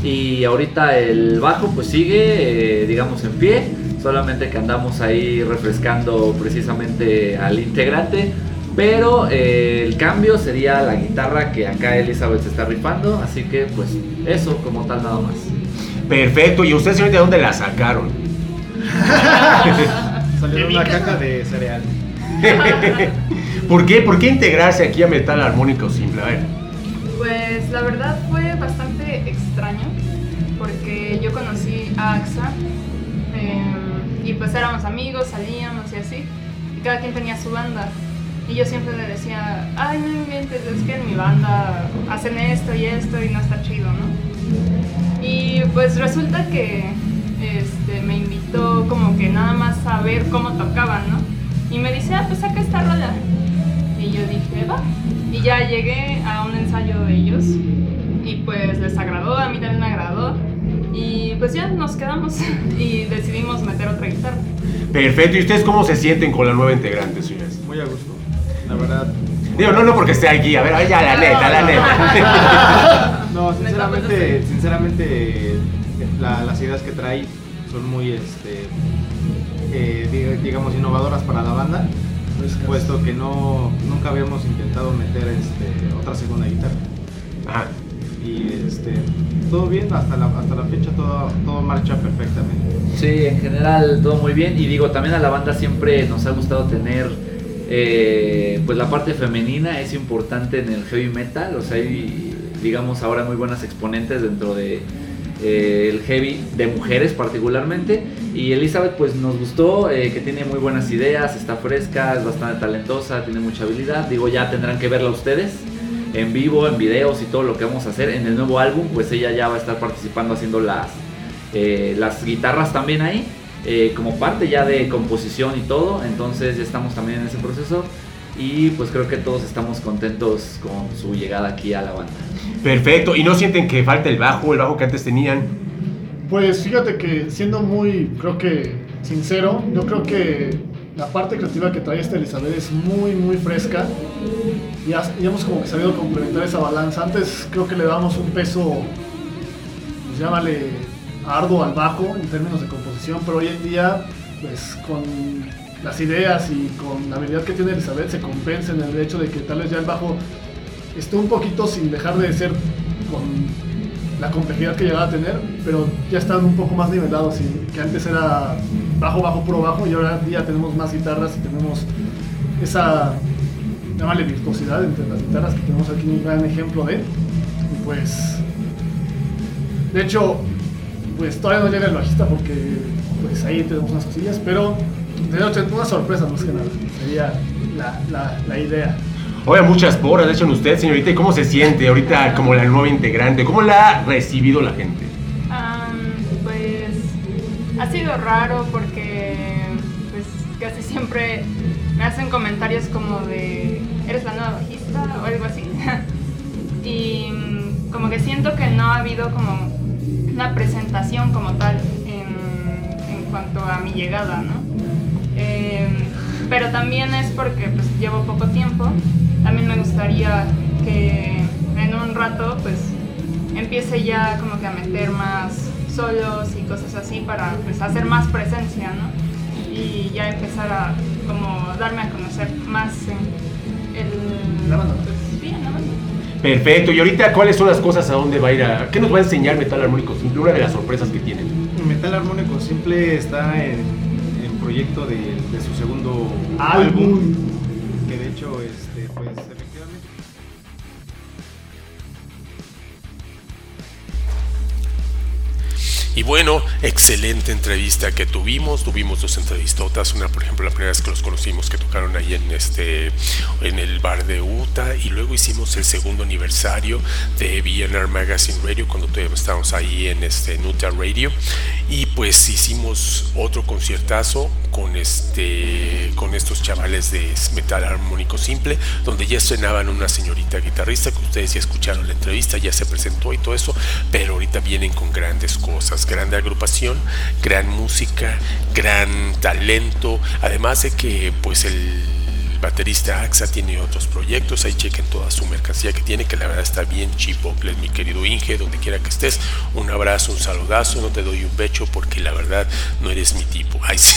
y ahorita el bajo pues sigue, eh, digamos, en pie, solamente que andamos ahí refrescando precisamente al integrante, pero eh, el cambio sería la guitarra que acá Elizabeth se está rifando, así que pues eso como tal nada más.
Perfecto, ¿y ustedes señorita de dónde la sacaron? *laughs*
Salió de una caja de cereal. *laughs*
¿Por qué? ¿Por qué integrarse aquí a Metal Armónico Simple? A ver.
Pues la verdad fue bastante extraño porque yo conocí a AXA y pues éramos amigos, salíamos y así, y cada quien tenía su banda. Y yo siempre le decía, ay, no inventes, es que en mi banda hacen esto y esto y no está chido, ¿no? Y pues resulta que este, me invitó como que nada más a ver cómo tocaban, ¿no? Y me dice, ah, pues saca esta rola. Y yo dije, va. Y ya llegué a un ensayo de ellos y pues les agradó, a mí también me agradó. Y pues ya nos quedamos *laughs* y decidimos meter otra guitarra.
Perfecto, ¿y ustedes cómo se sienten con la nueva integrante, señores?
Muy a gusto, la verdad.
Digo, no, no porque esté aquí, a ver, a ver, ya, la neta, la neta.
No, sinceramente, sinceramente la- las ideas que trae son muy, este, eh, diga- digamos, innovadoras para la banda, puesto que no, nunca habíamos intentado meter este, otra segunda guitarra.
Ajá.
Y este, todo bien, hasta la, hasta la fecha todo, todo marcha perfectamente.
Sí, en general todo muy bien y digo, también a la banda siempre nos ha gustado tener eh, pues la parte femenina es importante en el heavy metal, o sea, hay digamos ahora muy buenas exponentes dentro de eh, el heavy de mujeres particularmente y Elizabeth pues nos gustó eh, que tiene muy buenas ideas, está fresca, es bastante talentosa, tiene mucha habilidad, digo ya tendrán que verla ustedes en vivo, en videos y todo lo que vamos a hacer en el nuevo álbum, pues ella ya va a estar participando haciendo las eh, las guitarras también ahí, eh, como parte ya de composición y todo, entonces ya estamos también en ese proceso y pues creo que todos estamos contentos con su llegada aquí a la banda.
Perfecto, ¿y no sienten que falta el bajo, el bajo que antes tenían?
Pues fíjate que siendo muy, creo que sincero, yo creo que la parte creativa que trae esta Elizabeth es muy, muy fresca. Y hemos como que sabido complementar esa balanza. Antes creo que le dábamos un peso, pues llámale arduo al bajo en términos de composición, pero hoy en día, pues con las ideas y con la habilidad que tiene Elizabeth se compensen el hecho de que tal vez ya el bajo esté un poquito sin dejar de ser con la complejidad que llegaba a tener, pero ya están un poco más nivelados y que antes era bajo, bajo, puro bajo y ahora día tenemos más guitarras y tenemos esa llámale virtuosidad entre las guitarras que tenemos aquí un gran ejemplo de y pues de hecho pues todavía no llega el bajista porque pues ahí tenemos unas cosillas pero de hecho una sorpresa más que nada sería la idea
Oye, muchas porras le echan usted, señorita. ¿Y cómo se siente ahorita como la nueva integrante? ¿Cómo la ha recibido la gente?
Am, pues ha sido raro porque pues casi siempre me hacen comentarios como de eres la nueva bajista o algo así *laughs* y mm, como que siento que no ha habido como una presentación como tal en, en cuanto a mi llegada, ¿no? Em, pero también es porque pues llevo poco tiempo. También me gustaría que en un rato pues empiece ya como que a meter más solos y cosas así para pues hacer más presencia, ¿no? Y ya empezar a como darme a conocer más en el...
La banda.
Pues, sí, en la banda.
Perfecto. Y ahorita, ¿cuáles son las cosas a dónde va a ir a... ¿Qué nos va a enseñar Metal Armónico Simple? Una de las sorpresas que tienen.
Metal Armónico Simple está en, en proyecto de, de su segundo
Álbum.
álbum. Que de hecho, este,
Y bueno, excelente entrevista que tuvimos. Tuvimos dos entrevistotas. Una, por ejemplo, la primera vez que los conocimos que tocaron ahí en este en el bar de Utah. Y luego hicimos el segundo aniversario de BNR Magazine Radio cuando todavía estábamos ahí en este en Utah Radio. Y pues hicimos otro conciertazo con este con estos chavales de metal armónico simple donde ya estrenaban una señorita guitarrista que ustedes ya escucharon la entrevista ya se presentó y todo eso pero ahorita vienen con grandes cosas grande agrupación gran música gran talento además de que pues el baterista AXA tiene otros proyectos, ahí chequen toda su mercancía que tiene, que la verdad está bien chipocle, mi querido Inge, donde quiera que estés, un abrazo, un saludazo, no te doy un pecho porque la verdad no eres mi tipo. Ay, sí.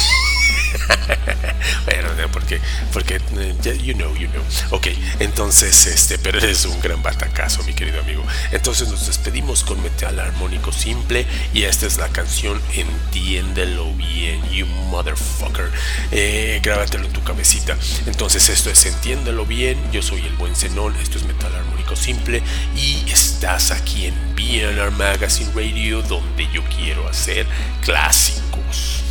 *laughs* bueno, no, porque, porque, eh, you know, you know. Ok, entonces, este, pero eres un gran batacazo, mi querido amigo. Entonces nos despedimos con metal armónico simple y esta es la canción Entiéndelo bien, you motherfucker. Eh, grábatelo en tu cabecita. Entonces esto es Entiéndelo bien, yo soy el buen Zenón, esto es metal armónico simple y estás aquí en BNR Magazine Radio donde yo quiero hacer clásicos.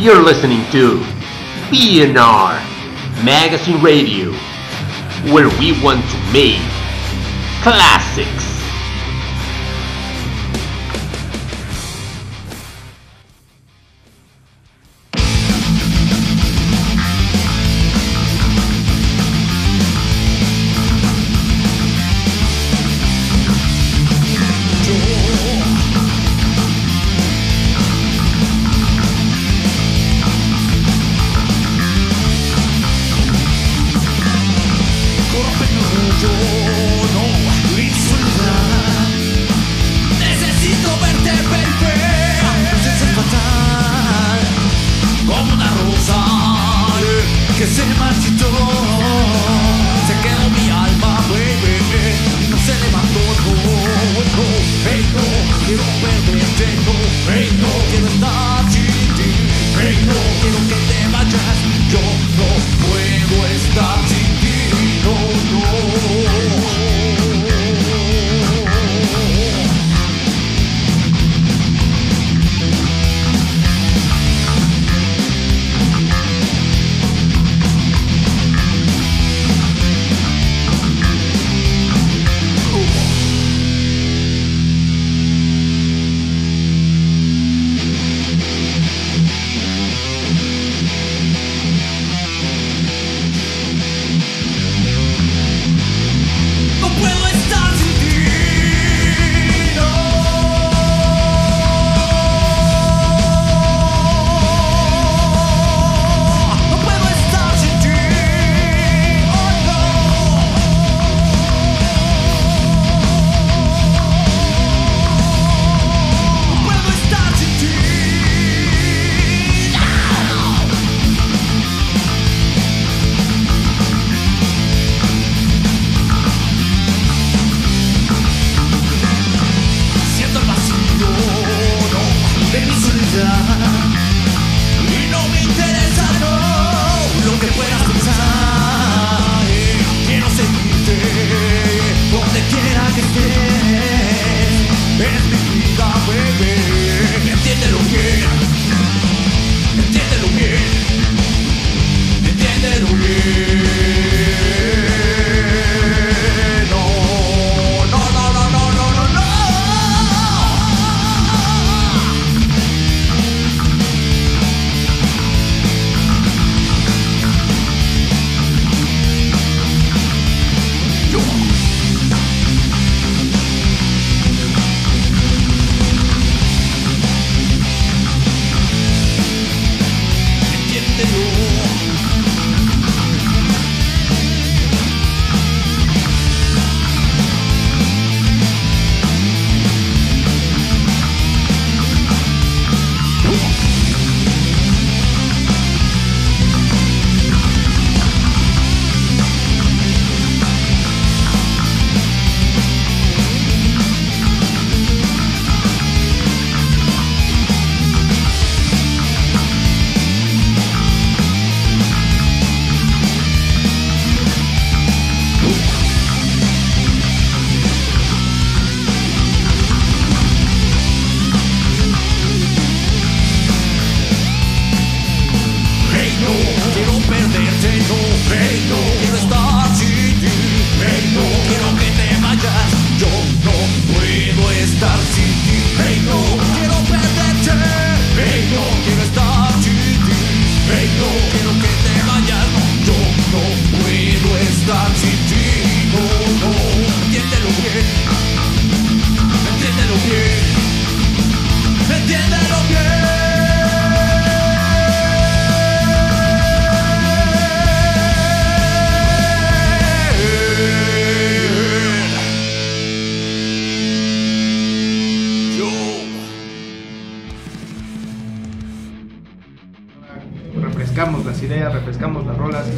You're listening to BNR Magazine Radio, where we want to make classics.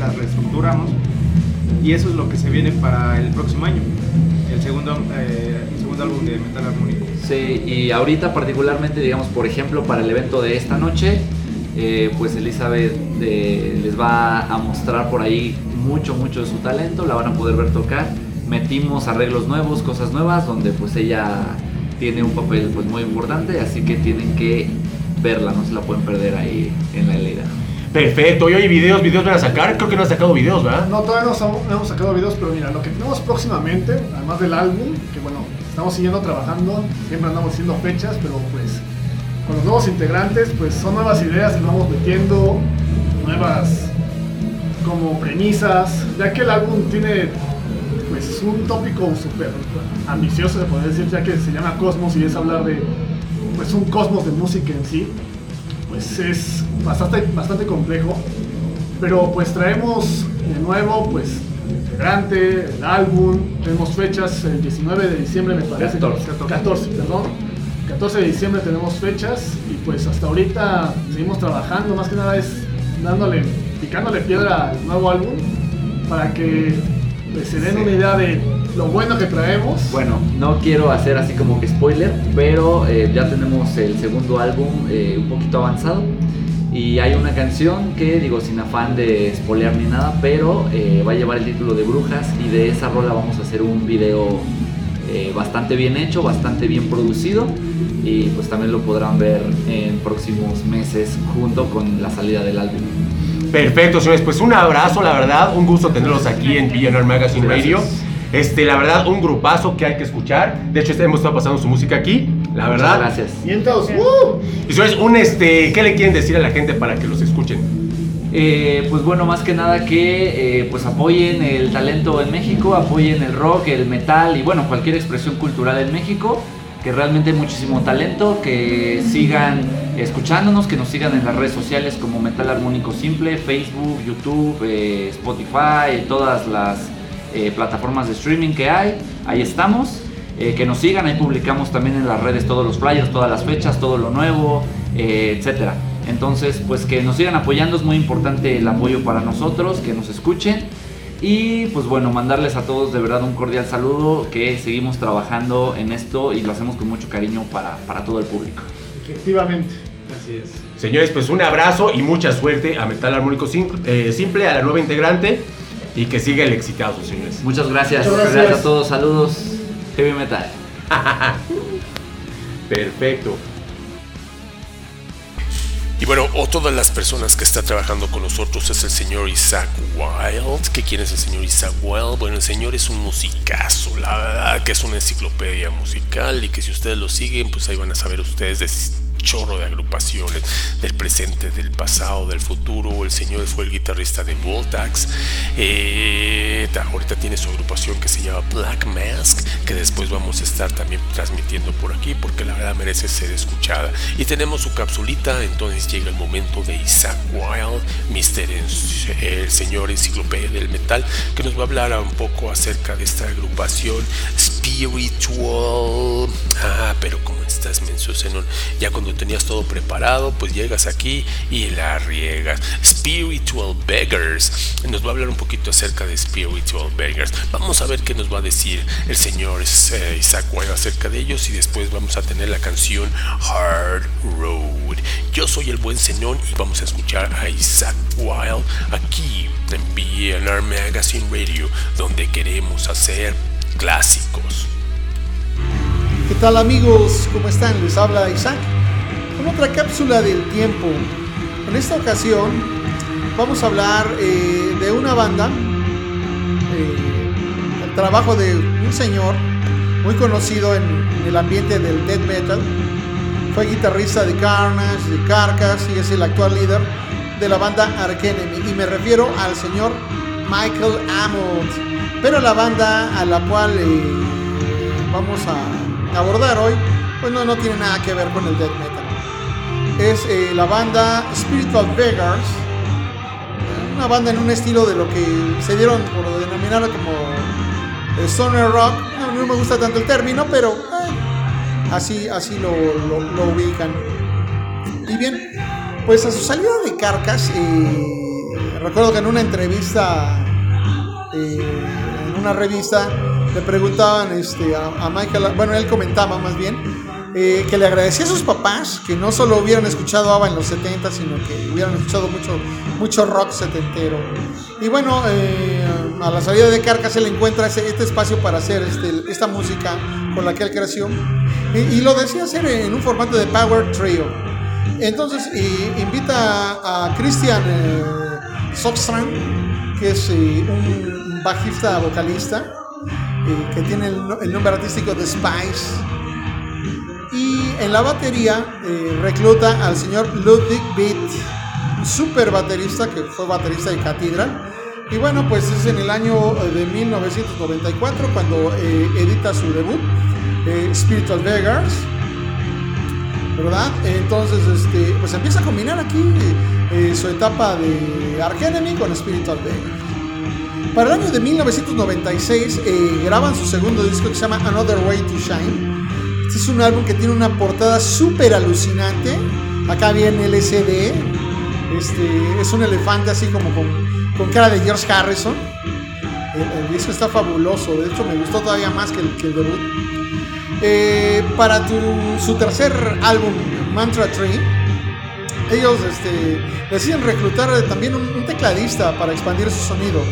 Las reestructuramos y eso es lo que se viene para el próximo año, el segundo, eh, el segundo álbum de Metal Armónico.
Sí, y ahorita particularmente, digamos, por ejemplo, para el evento de esta noche, eh, pues Elizabeth eh, les va a mostrar por ahí mucho, mucho de su talento, la van a poder ver tocar. Metimos arreglos nuevos, cosas nuevas, donde pues ella tiene un papel pues muy importante, así que tienen que verla, no se la pueden perder ahí en.
Perfecto, y hoy videos, videos van a sacar, creo que no han sacado videos, ¿verdad?
No, todavía no hemos sacado videos, pero mira, lo que tenemos próximamente, además del álbum, que bueno, estamos siguiendo trabajando, siempre andamos haciendo fechas, pero pues con los nuevos integrantes, pues son nuevas ideas que vamos metiendo, nuevas como premisas, ya que el álbum tiene pues un tópico súper ambicioso, se podría decir, ya que se llama Cosmos y es hablar de pues un cosmos de música en sí, pues es bastante, bastante complejo. Pero pues traemos de nuevo pues el integrante, el álbum, tenemos fechas, el 19 de diciembre me parece.
14.
14, perdón. 14 de diciembre tenemos fechas y pues hasta ahorita seguimos trabajando, más que nada es dándole, picándole piedra al nuevo álbum para que pues, se den una idea de lo bueno que traemos.
Bueno, no quiero hacer así como que spoiler, pero eh, ya tenemos el segundo álbum eh, un poquito avanzado. Y hay una canción que, digo, sin afán de spoilear ni nada, pero eh, va a llevar el título de Brujas y de esa rola vamos a hacer un video eh, bastante bien hecho, bastante bien producido y pues también lo podrán ver en próximos meses junto con la salida del álbum.
Perfecto, señores, pues un abrazo, la verdad, un gusto tenerlos aquí en PNR Magazine Radio. Este, la verdad, un grupazo que hay que escuchar. De hecho, hemos estado pasando su música aquí, la verdad.
gracias.
Mientos, ¡uh!
Y señores, un este, ¿qué le quieren decir a la gente para que los escuchen?
Eh, pues bueno, más que nada que eh, pues apoyen el talento en México, apoyen el rock, el metal y bueno, cualquier expresión cultural en México, que realmente hay muchísimo talento, que sigan escuchándonos, que nos sigan en las redes sociales como Metal Armónico Simple, Facebook, YouTube, eh, Spotify, todas las eh, plataformas de streaming que hay, ahí estamos. Eh, que nos sigan, ahí publicamos también en las redes todos los flyers, todas las fechas, todo lo nuevo, eh, etcétera. Entonces, pues que nos sigan apoyando, es muy importante el apoyo para nosotros, que nos escuchen. Y pues bueno, mandarles a todos de verdad un cordial saludo, que seguimos trabajando en esto y lo hacemos con mucho cariño para, para todo el público.
Efectivamente.
Así es.
Señores, pues un abrazo y mucha suerte a Metal Armónico eh, Simple, a la nueva integrante y que siga el exitazo, señores.
Muchas gracias,
Muchas
gracias,
gracias.
a todos, saludos, heavy metal. *laughs*
Perfecto.
Y bueno, otro de las personas que está trabajando con nosotros es el señor Isaac Wild. ¿Qué quién es el señor Isaac Wild? Bueno, el señor es un musicazo, la verdad que es una enciclopedia musical y que si ustedes lo siguen, pues ahí van a saber ustedes de chorro de agrupaciones del presente, del pasado, del futuro. El señor fue el guitarrista de Voltax. Eh, ta- ahorita tiene su agrupación que se llama Black Mask, que después vamos a estar también transmitiendo por aquí porque la verdad merece ser escuchada. Y tenemos su capsulita, entonces llega el momento de Isaac Wild. En- el señor enciclopedia del metal, que nos va a hablar un poco acerca de esta agrupación Spiritual. Ya cuando tenías todo preparado, pues llegas aquí y la riegas. Spiritual Beggars. Nos va a hablar un poquito acerca de Spiritual Beggars. Vamos a ver qué nos va a decir el señor eh, Isaac Wild acerca de ellos y después vamos a tener la canción Hard Road. Yo soy el buen Zenón y vamos a escuchar a Isaac Wild aquí en BNR Magazine Radio, donde queremos hacer clásicos.
¿Qué tal amigos? ¿Cómo están? Les habla Isaac con otra cápsula del tiempo. En esta ocasión vamos a hablar eh, de una banda, eh, el trabajo de un señor muy conocido en, el ambiente del death metal. Fue guitarrista de Carnage, de Carcass y es el actual líder de la banda Arch Enemy. Y me refiero al señor Michael Amott. Pero la banda a la cual eh, vamos a abordar hoy, pues no, tiene nada que ver con el death metal. Es eh, la banda Spiritual Beggars, una banda en un estilo de lo que se dieron por denominar como eh, stoner rock. No, no me gusta tanto el término, pero eh, así, así lo, lo- ubican. Y bien, pues a su salida de Carcas, recuerdo que en una entrevista en una revista le preguntaban este, a, Michael, bueno, él comentaba más bien, eh, que le agradecía a sus papás que no solo hubieran escuchado ABBA en los 70, sino que hubieran escuchado mucho, mucho rock setentero. Y bueno, eh, a la salida de Carcas él encuentra ese- este espacio para hacer este, esta música con la que él creció. Y, lo decía hacer en un formato de Power Trio. Entonces invita a Christian eh, que es eh, un bajista vocalista, eh, que tiene el, no- el nombre artístico de Spice. Y en la batería eh, recluta al señor Ludwig Beat, super baterista que fue baterista de Cathedral. Y bueno, pues es en el año eh, de 1994 cuando edita su debut, Spiritual Beggars. ¿verdad? Entonces, este, pues empieza a combinar aquí eh, su etapa de Arch Enemy con Spiritual Beggar. Para el año de 1996 eh, graban su segundo disco que se llama Another Way to Shine. Este es un álbum que tiene una portada súper alucinante. Acá viene LCD. Este, es un elefante así como con, cara de George Harrison. El, disco está fabuloso. De hecho, me gustó todavía más que el, que el debut. Eh, para su tercer álbum, Mantra Tree, ellos este, deciden reclutar también un tecladista para expandir su sonido.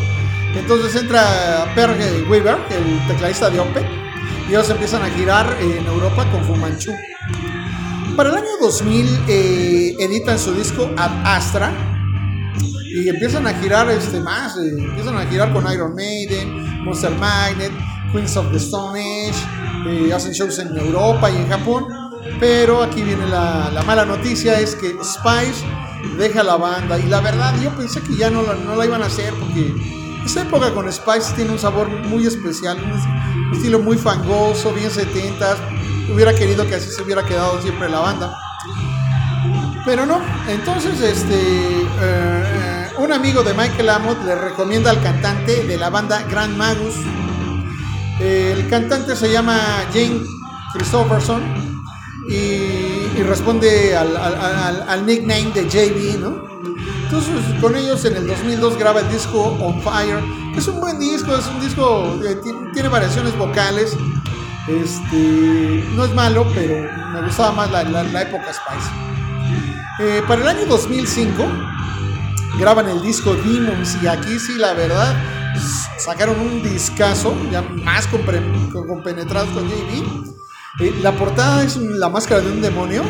Entonces entra Per Weaver, el tecladista de Opeth, y ellos empiezan a girar en Europa con Fu Manchu. Para el año 2000 eh, editan su disco Ad Astra y empiezan a girar este, más, eh, empiezan a girar con Iron Maiden, Monster Magnet, Queens of the Stone Age, eh, hacen shows en Europa y en Japón, pero aquí viene la, la mala noticia, es que Spice deja la banda y la verdad yo pensé que ya no la iban a hacer porque esa época con Spice tiene un sabor muy especial, un, estilo muy fangoso, bien 70 hubiera querido que así se hubiera quedado siempre la banda. Pero no, entonces este eh, un amigo de Michael Amott le recomienda al cantante de la banda Grand Magus. El cantante se llama Jane Christopherson y, y responde al, al- al- al nickname de JB, ¿no? Entonces con ellos en el 2002 graba el disco On Fire, es un buen disco, es un disco que ti- tiene variaciones vocales, este, no es malo, pero me gustaba más la, época Spice. Eh, para el año 2005 graban el disco Demons y aquí sí la verdad sacaron un discazo ya más compenetrados con JB Eh, la portada es la máscara de un demonio,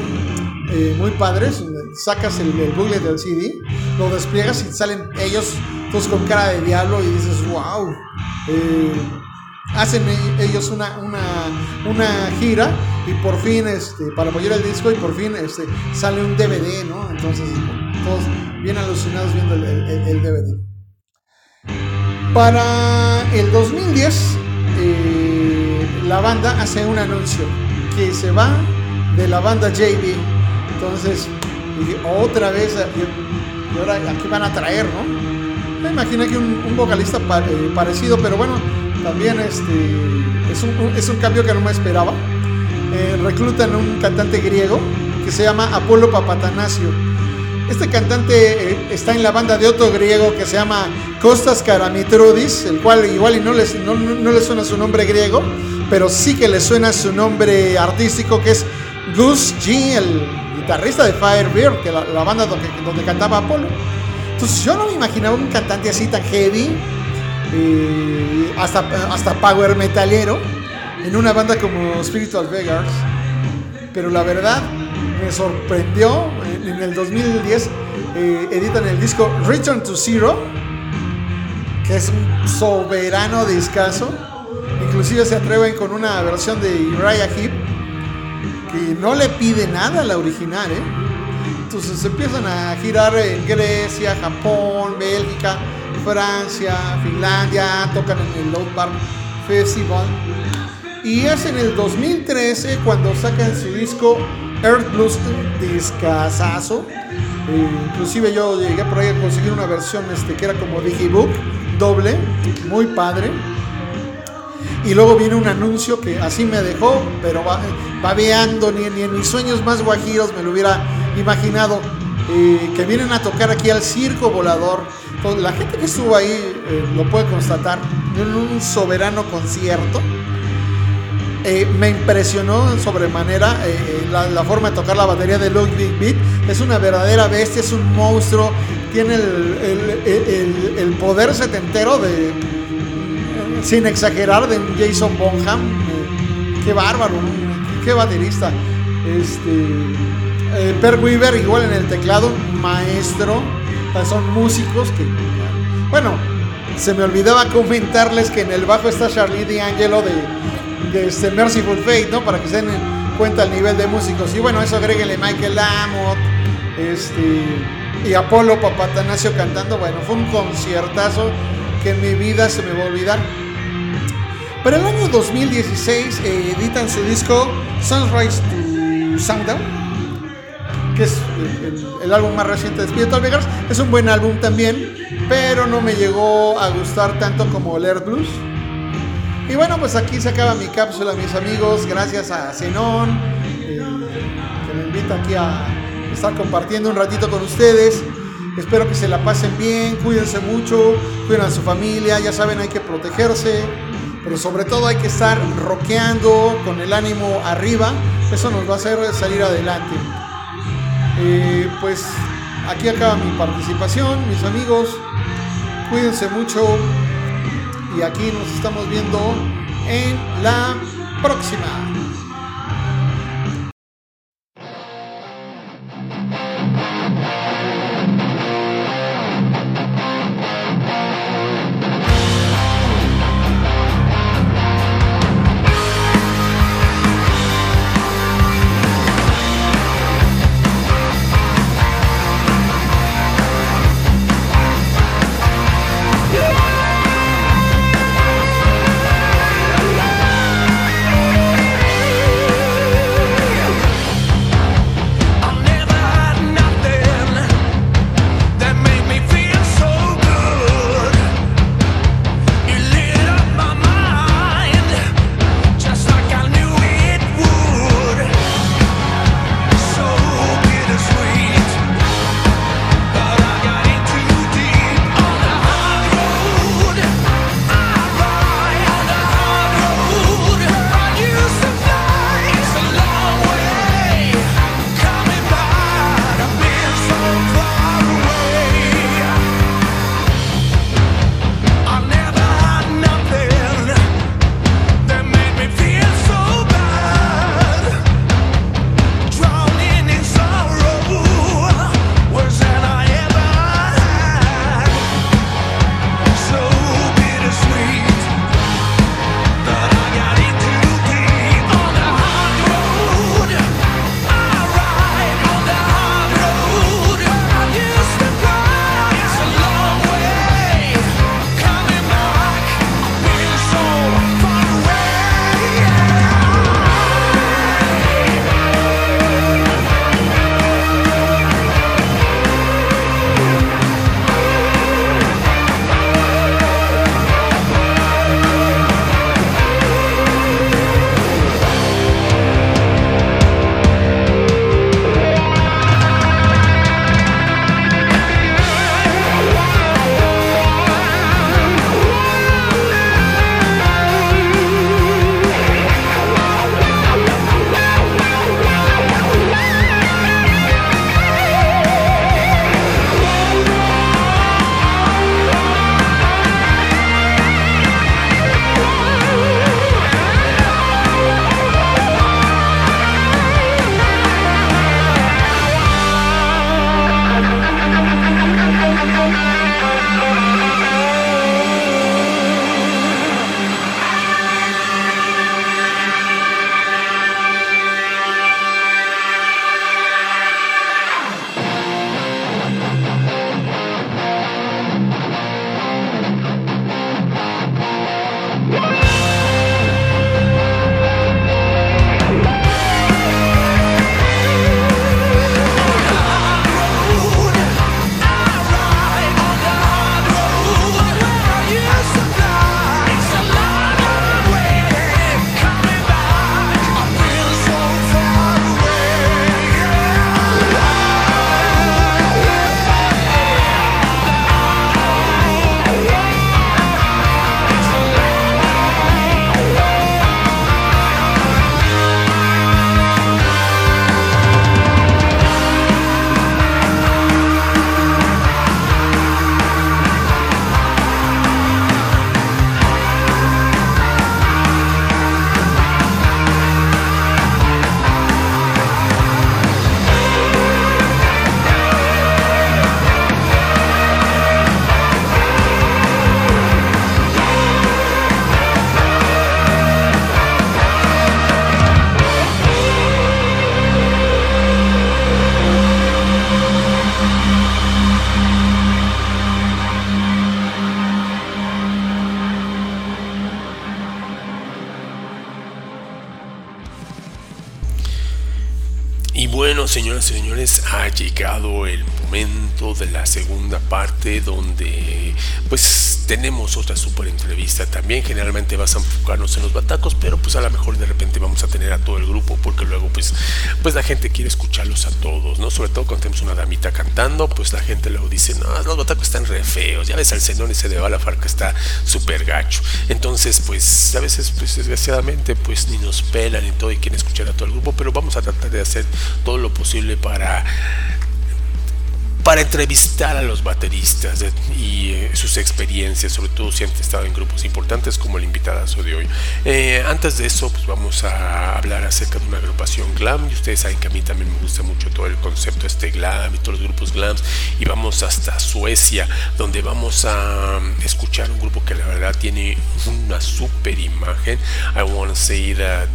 eh, muy padre. Sacas el, el del CD, lo despliegas y salen ellos todos con cara de diablo y dices, wow. hacen e- ellos una, una, una gira y por fin, este, para apoyar el disco, y por fin este, sale un DVD, ¿no? Entonces, todos bien alucinados viendo el- el DVD. Para el 2010, eh, la banda hace un anuncio que se va de la banda JB. Entonces, dije, otra vez, eh, y ahora aquí van a traer, ¿no? Me imaginé que un, vocalista eh, parecido, pero bueno, también este, es, un, es un cambio que no me esperaba. Eh, reclutan un cantante griego que se llama Apolo Papatanasio. Este cantante eh, está en la banda de otro griego que se llama Kostas Karamitroudis, el cual igual y no les, no, no- no le suena su nombre griego, pero sí que le suena su nombre artístico que es Gus G, el guitarrista de Firebird, que la, la banda donde, donde cantaba Apolo. Entonces yo no me imaginaba un cantante así tan heavy, eh, hasta, hasta power metalero, en una banda como Spiritual Beggars. Pero la verdad me sorprendió. En, el 2010 eh, editan el disco Return to Zero, que es un soberano discazo. Inclusive se atreven con una versión de Uriah Heep que no le pide nada a la original, ¿eh? Entonces empiezan a girar en Grecia, Japón, Bélgica, Francia, Finlandia, tocan en el Load Park Festival. Y es en el 2013 cuando sacan su disco Earth Blues, un discazazo. Eh, inclusive yo llegué por ahí a conseguir una versión este, que era como Digibook, doble, muy padre. Y luego viene un anuncio que así me dejó, pero babeando, ni, ni en mis sueños más guajiros me lo hubiera imaginado. eh, que vienen a tocar aquí al Circo Volador. Entonces, la gente que estuvo ahí eh, lo puede constatar en un soberano concierto. Eh, me impresionó sobremanera eh, la, forma de tocar la batería de Ludwig Beat. Es una verdadera bestia, es un monstruo. Tiene el poder setentero de, sin exagerar, de Jason Bonham. Eh, qué bárbaro, qué baterista. Este, eh, Per Weaver, igual en el teclado, maestro. Son músicos que. Bueno, se me olvidaba comentarles que en el bajo está Charlie D'Angelo de, de este Merciful Fate, ¿no? Para que se den cuenta el nivel de músicos. Y bueno, eso agréguele Michael Amott, este, y Apolo Papatanasio cantando. Bueno, fue un conciertazo que en mi vida se me va a olvidar. Para el año 2016 eh, editan su disco Sunrise to Sundown, que es el, el- álbum más reciente de Spiritual Beggars. Es un buen álbum también, pero no me llegó a gustar tanto como Air Blues. Y bueno, pues aquí se acaba mi cápsula, mis amigos. Gracias a Zenón, eh, que me invita aquí a estar compartiendo un ratito con ustedes. Espero que se la pasen bien, cuídense mucho, cuiden a su familia, ya saben, hay que protegerse, pero sobre todo hay que estar rockeando con el ánimo arriba, eso nos va a hacer salir adelante. Eh, pues aquí acaba mi participación, mis amigos, cuídense mucho y aquí nos estamos viendo en la próxima.
Ha llegado el momento de la segunda parte donde pues tenemos otra super entrevista también. Generalmente vas a enfocarnos en los batacos, pero pues a lo mejor de repente vamos a tener a todo el grupo porque luego pues, pues la gente quiere escucharlos a todos, ¿no? Sobre todo cuando tenemos una damita cantando, pues la gente luego dice, no, los batacos están re feos, ya ves al cenón ese de Balafar que está súper gacho. Entonces pues a veces pues desgraciadamente pues ni nos pelan y todo y quieren escuchar a todo el grupo, pero vamos a tratar de hacer todo lo posible para para entrevistar a los bateristas y eh, sus experiencias, sobre todo si han estado en grupos importantes como el invitadazo de hoy. Eh, antes de eso, pues vamos a hablar acerca de una agrupación glam y ustedes saben que a mí también me gusta mucho todo el concepto este glam y todos los grupos glams y vamos hasta Suecia donde vamos a mm, escuchar un grupo que la verdad tiene una super imagen. I wanna say that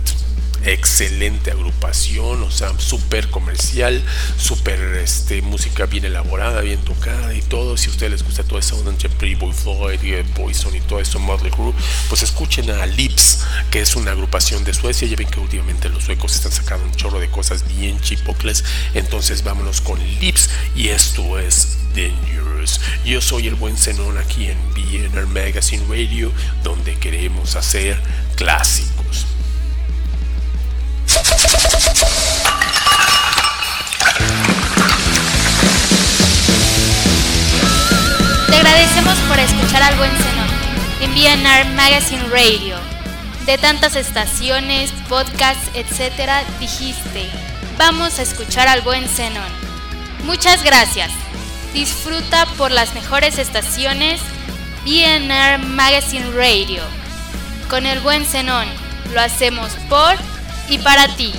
excelente agrupación, o sea, súper comercial, súper este, música bien elaborada, bien tocada y todo. Si a ustedes les gusta todo eso, entre Pretty Boy Floyd, y Poison y todo eso, Motley Crue, pues escuchen a Lips, que es una agrupación de Suecia. Ya ven que últimamente los suecos están sacando un chorro de cosas bien chipocles. Entonces vámonos con Lips y esto es Dangerous. Yo soy el buen Zenón aquí en BNR Magazine Radio, donde queremos hacer clásicos.
Te agradecemos por escuchar al buen Zenón en BNR Magazine Radio. De tantas estaciones, podcasts, etcétera, dijiste, vamos a escuchar al buen Zenón. Muchas gracias. Disfruta por las mejores estaciones BNR Magazine Radio. Con el buen Zenón, lo hacemos por y para ti.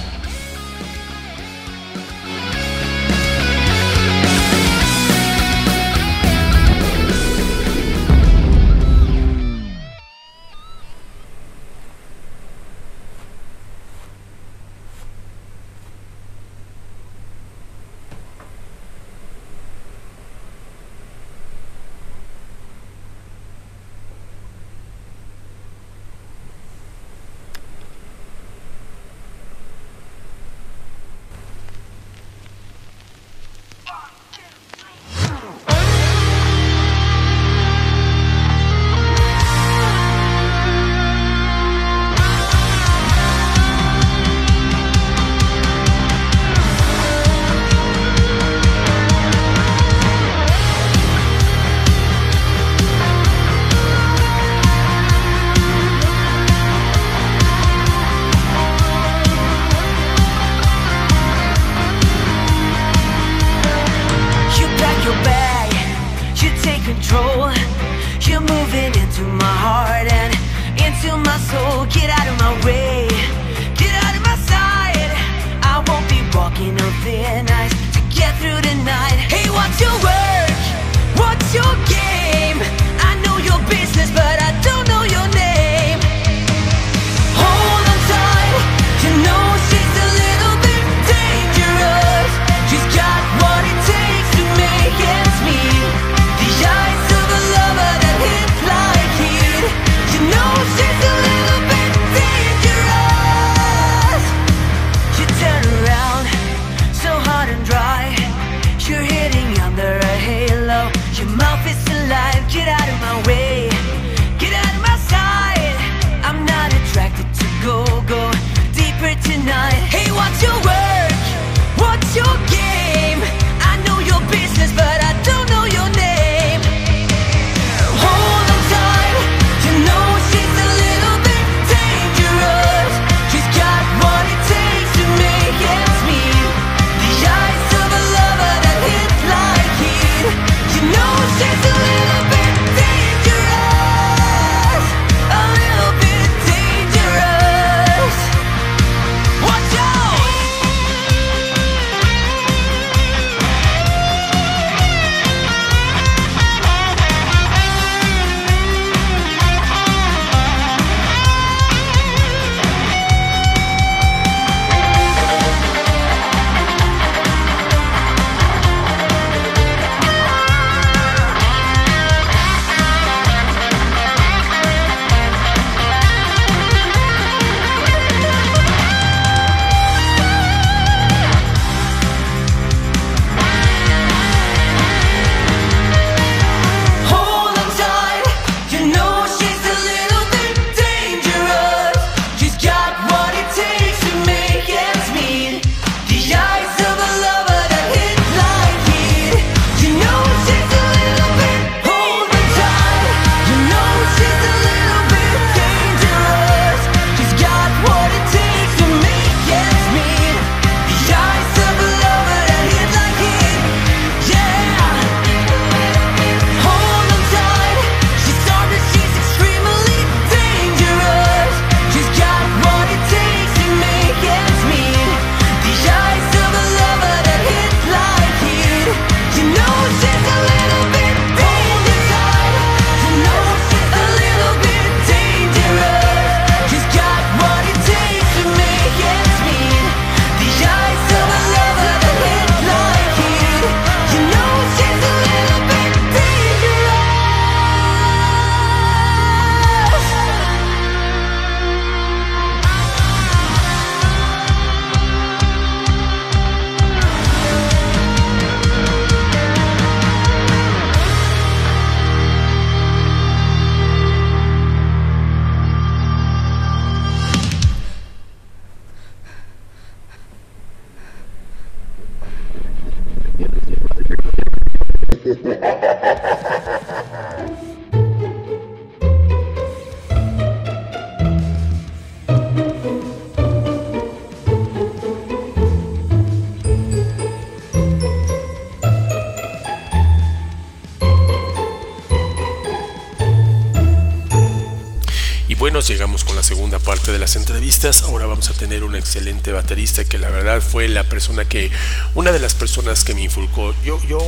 Vamos a tener un excelente baterista que la verdad fue la persona que, una de las personas que me inculcó. Yo, yo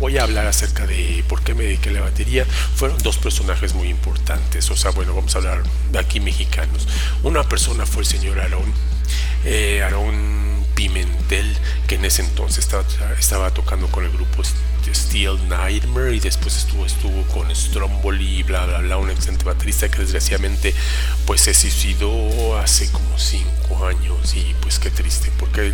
voy a hablar acerca de por qué me dediqué a la batería. Fueron dos personajes muy importantes. O sea, bueno, vamos a hablar de aquí mexicanos. Una persona fue el señor Aarón. Eh, Aarón Pimentel, que en ese entonces estaba, estaba tocando con el grupo Steel Nightmare y después estuvo, estuvo con Stromboli y bla bla bla, un excelente baterista que desgraciadamente pues se suicidó hace como cinco años y pues qué triste porque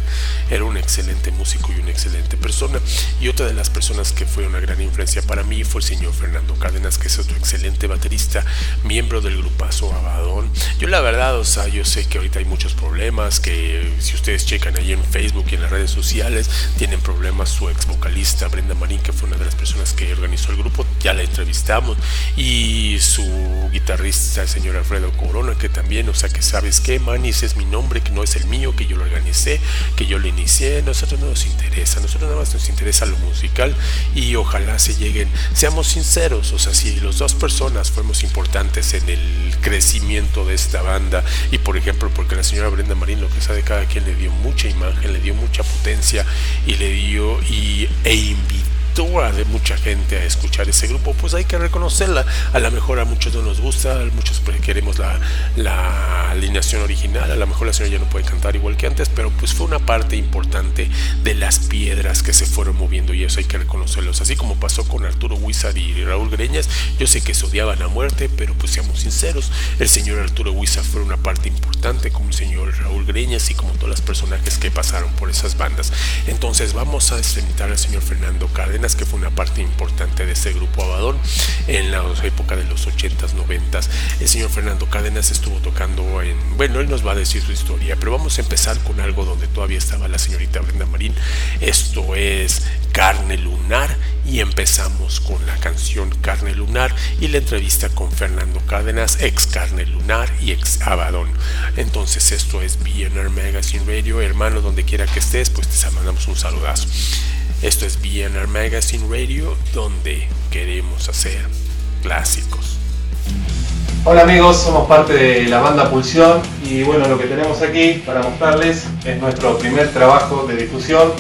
era un excelente músico y una excelente persona. Y otra de las personas que fue una gran influencia para mí fue el señor Fernando Cárdenas que es otro excelente baterista miembro del grupazo Abadón yo la verdad o sea yo sé que ahorita hay muchos problemas que si ustedes checan ahí en Facebook y en las redes sociales tienen problemas su ex vocalista Brenda Marín que fue una de las personas que organizó el grupo, ya la entrevistamos, y su guitarrista, el señor Alfredo Corona, que también, o sea, que sabes que Manis es mi nombre, que no es el mío, que yo lo organicé, que yo lo inicié, nosotros no nos interesa, nosotros nada más nos interesa lo musical y ojalá se lleguen, seamos sinceros, o sea, si los dos personas fuimos importantes en el crecimiento de esta banda, y por ejemplo, porque la señora Brenda Marín, lo que sabe cada quien, le dio mucha imagen, le dio mucha potencia y le dio y, e invitó de mucha gente a escuchar ese grupo, pues hay que reconocerla. A lo mejor a muchos no nos gusta, a muchos pues queremos la, la alineación original, a lo mejor la señora ya no puede cantar igual que antes, pero pues fue una parte importante de las piedras que se fueron moviendo y eso hay que reconocerlos. Así como pasó con Arturo Wizard y Raúl Greñas, yo sé que se odiaban a muerte, pero pues seamos sinceros, el señor Arturo Wizard fue una parte importante como el señor Raúl Greñas y como todos los personajes que pasaron por esas bandas. Entonces vamos a invitar al señor Fernando Cárdenas que fue una parte importante de ese grupo Abadón en la época de los 80s, 90s. El señor Fernando Cárdenas estuvo tocando en, bueno, él nos va a decir su historia, pero vamos a empezar con algo donde todavía estaba la señorita Brenda Marín. Esto es Carne Lunar y empezamos con la canción Carne Lunar y la entrevista con Fernando Cárdenas, ex Carne Lunar y ex Abadón. Entonces esto es BNR Magazine Radio, hermano, donde quiera que estés, pues te mandamos un saludazo. Esto es BNR Magazine Radio, donde queremos hacer clásicos.
Hola amigos, somos parte de la banda Pulsión y bueno, lo que tenemos aquí para mostrarles es nuestro primer trabajo de difusión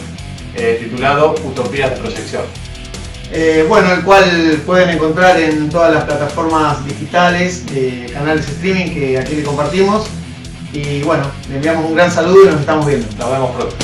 eh, titulado Utopías de Proyección.
Eh, bueno, el cual pueden encontrar en todas las plataformas digitales, eh, canales de streaming que aquí le compartimos. Y bueno, le enviamos un gran saludo y nos estamos viendo.
Nos vemos pronto.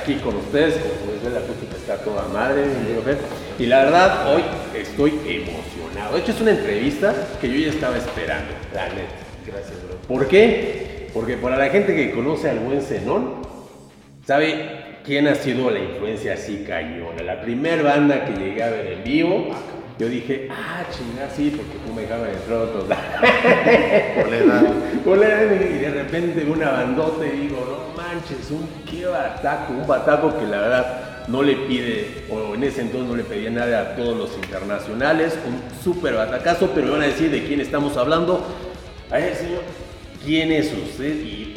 Aquí con ustedes, como ver la acústica está toda madre, y la verdad hoy estoy emocionado. De hecho es una entrevista que yo ya estaba esperando, la neta. Gracias, bro. ¿Por qué? Porque para la gente que conoce al buen Zenón, sabe quién ha sido la influencia así cañona. La primera banda que llegué a ver en vivo, yo dije, ah, chingar, sí, porque tú me. *laughs*
Por la edad.
Por la edad, y de repente una bandota y digo, no manches, un qué bataco, un bataco que la verdad no le pide, o en ese entonces no le pedía nada a todos los internacionales, un súper batacazo, pero me van a decir de quién estamos hablando. A ver, señor, ¿quién es usted y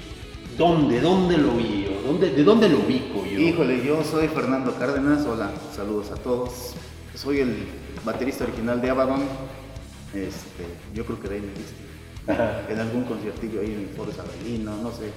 dónde, dónde lo vi yo? ¿Dónde, ¿De dónde lo ubico yo?
Híjole, yo soy Fernando Cárdenas, hola, saludos a todos. Soy el baterista original de Abaddon. Este, yo creo que de ahí me viste. En algún conciertillo ahí en el Foro Sabelino, no sé.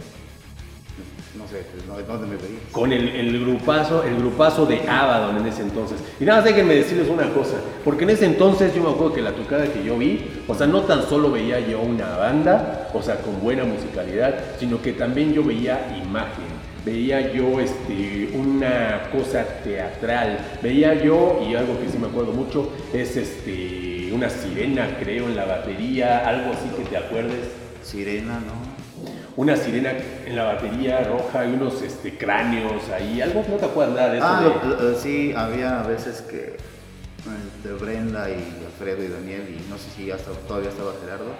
No sé, pues, no, ¿de dónde me veías?
Con el, el grupazo, el grupazo de Abaddon en ese entonces. Y nada más déjenme decirles una cosa, porque en ese entonces yo me acuerdo que la tocada que yo vi, o sea, no tan solo veía yo una banda, o sea, con buena musicalidad, sino que también yo veía imagen. Veía yo este, una cosa teatral, veía yo, y algo que sí me acuerdo mucho, es este, una sirena, creo, en la batería, algo así que te acuerdes.
Sirena, ¿no?
Una sirena en la batería roja y unos este, cráneos ahí, algo no te acuerdas nada de eso.
Ah,
de-
lo- lo- sí, había veces que entre Brenda y Alfredo y Daniel, y no sé si hasta, todavía estaba Gerardo,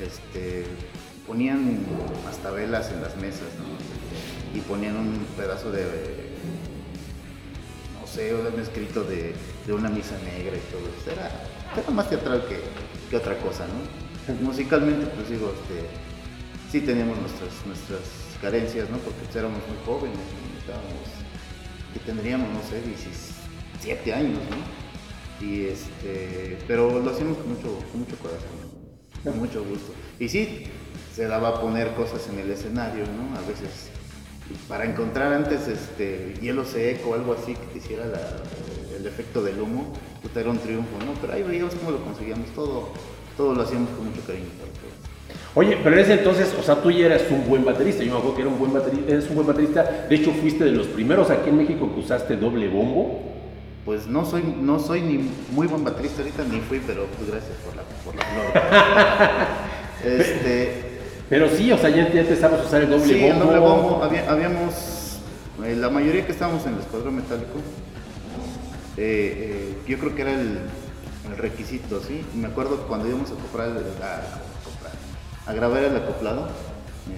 este, ponían hasta velas en las mesas, ¿no? Y ponían un pedazo de, no sé, un escrito de, de una misa negra y todo eso. Era, era más teatral que, que otra cosa, ¿no? Musicalmente, pues digo, este, sí teníamos nuestras, nuestras carencias, ¿no? Porque pues, éramos muy jóvenes, ¿no? estábamos, que tendríamos, no sé, 17 años, ¿no? Y este, pero lo hacíamos con mucho, con mucho corazón, con mucho gusto. Y sí, se daba a poner cosas en el escenario, ¿no? A veces, para encontrar antes este, hielo seco o algo así que te hiciera la- el efecto del humo, puta, era un triunfo, ¿no? Pero ahí veíamos cómo lo conseguíamos, todo, todo lo hacíamos con mucho cariño para todos.
Oye, pero en ese entonces, o sea, tú ya eras un buen baterista. Yo me acuerdo que era un buen baterista, eres un buen baterista. De hecho, fuiste de los primeros aquí en México que usaste doble bombo.
Pues no soy, no soy ni muy buen baterista ahorita, ni fui, pero pues gracias por la, por la *laughs* este,
Pero sí, o sea, ya, ya empezamos a usar el doble
sí,
bombo.
el doble bombo. había- habíamos, eh, la mayoría que estábamos en el escuadrón metálico, eh, eh, yo creo que era el, el requisito, ¿sí? Me acuerdo cuando íbamos a comprar, el- a, a comprar, a grabar el acoplado,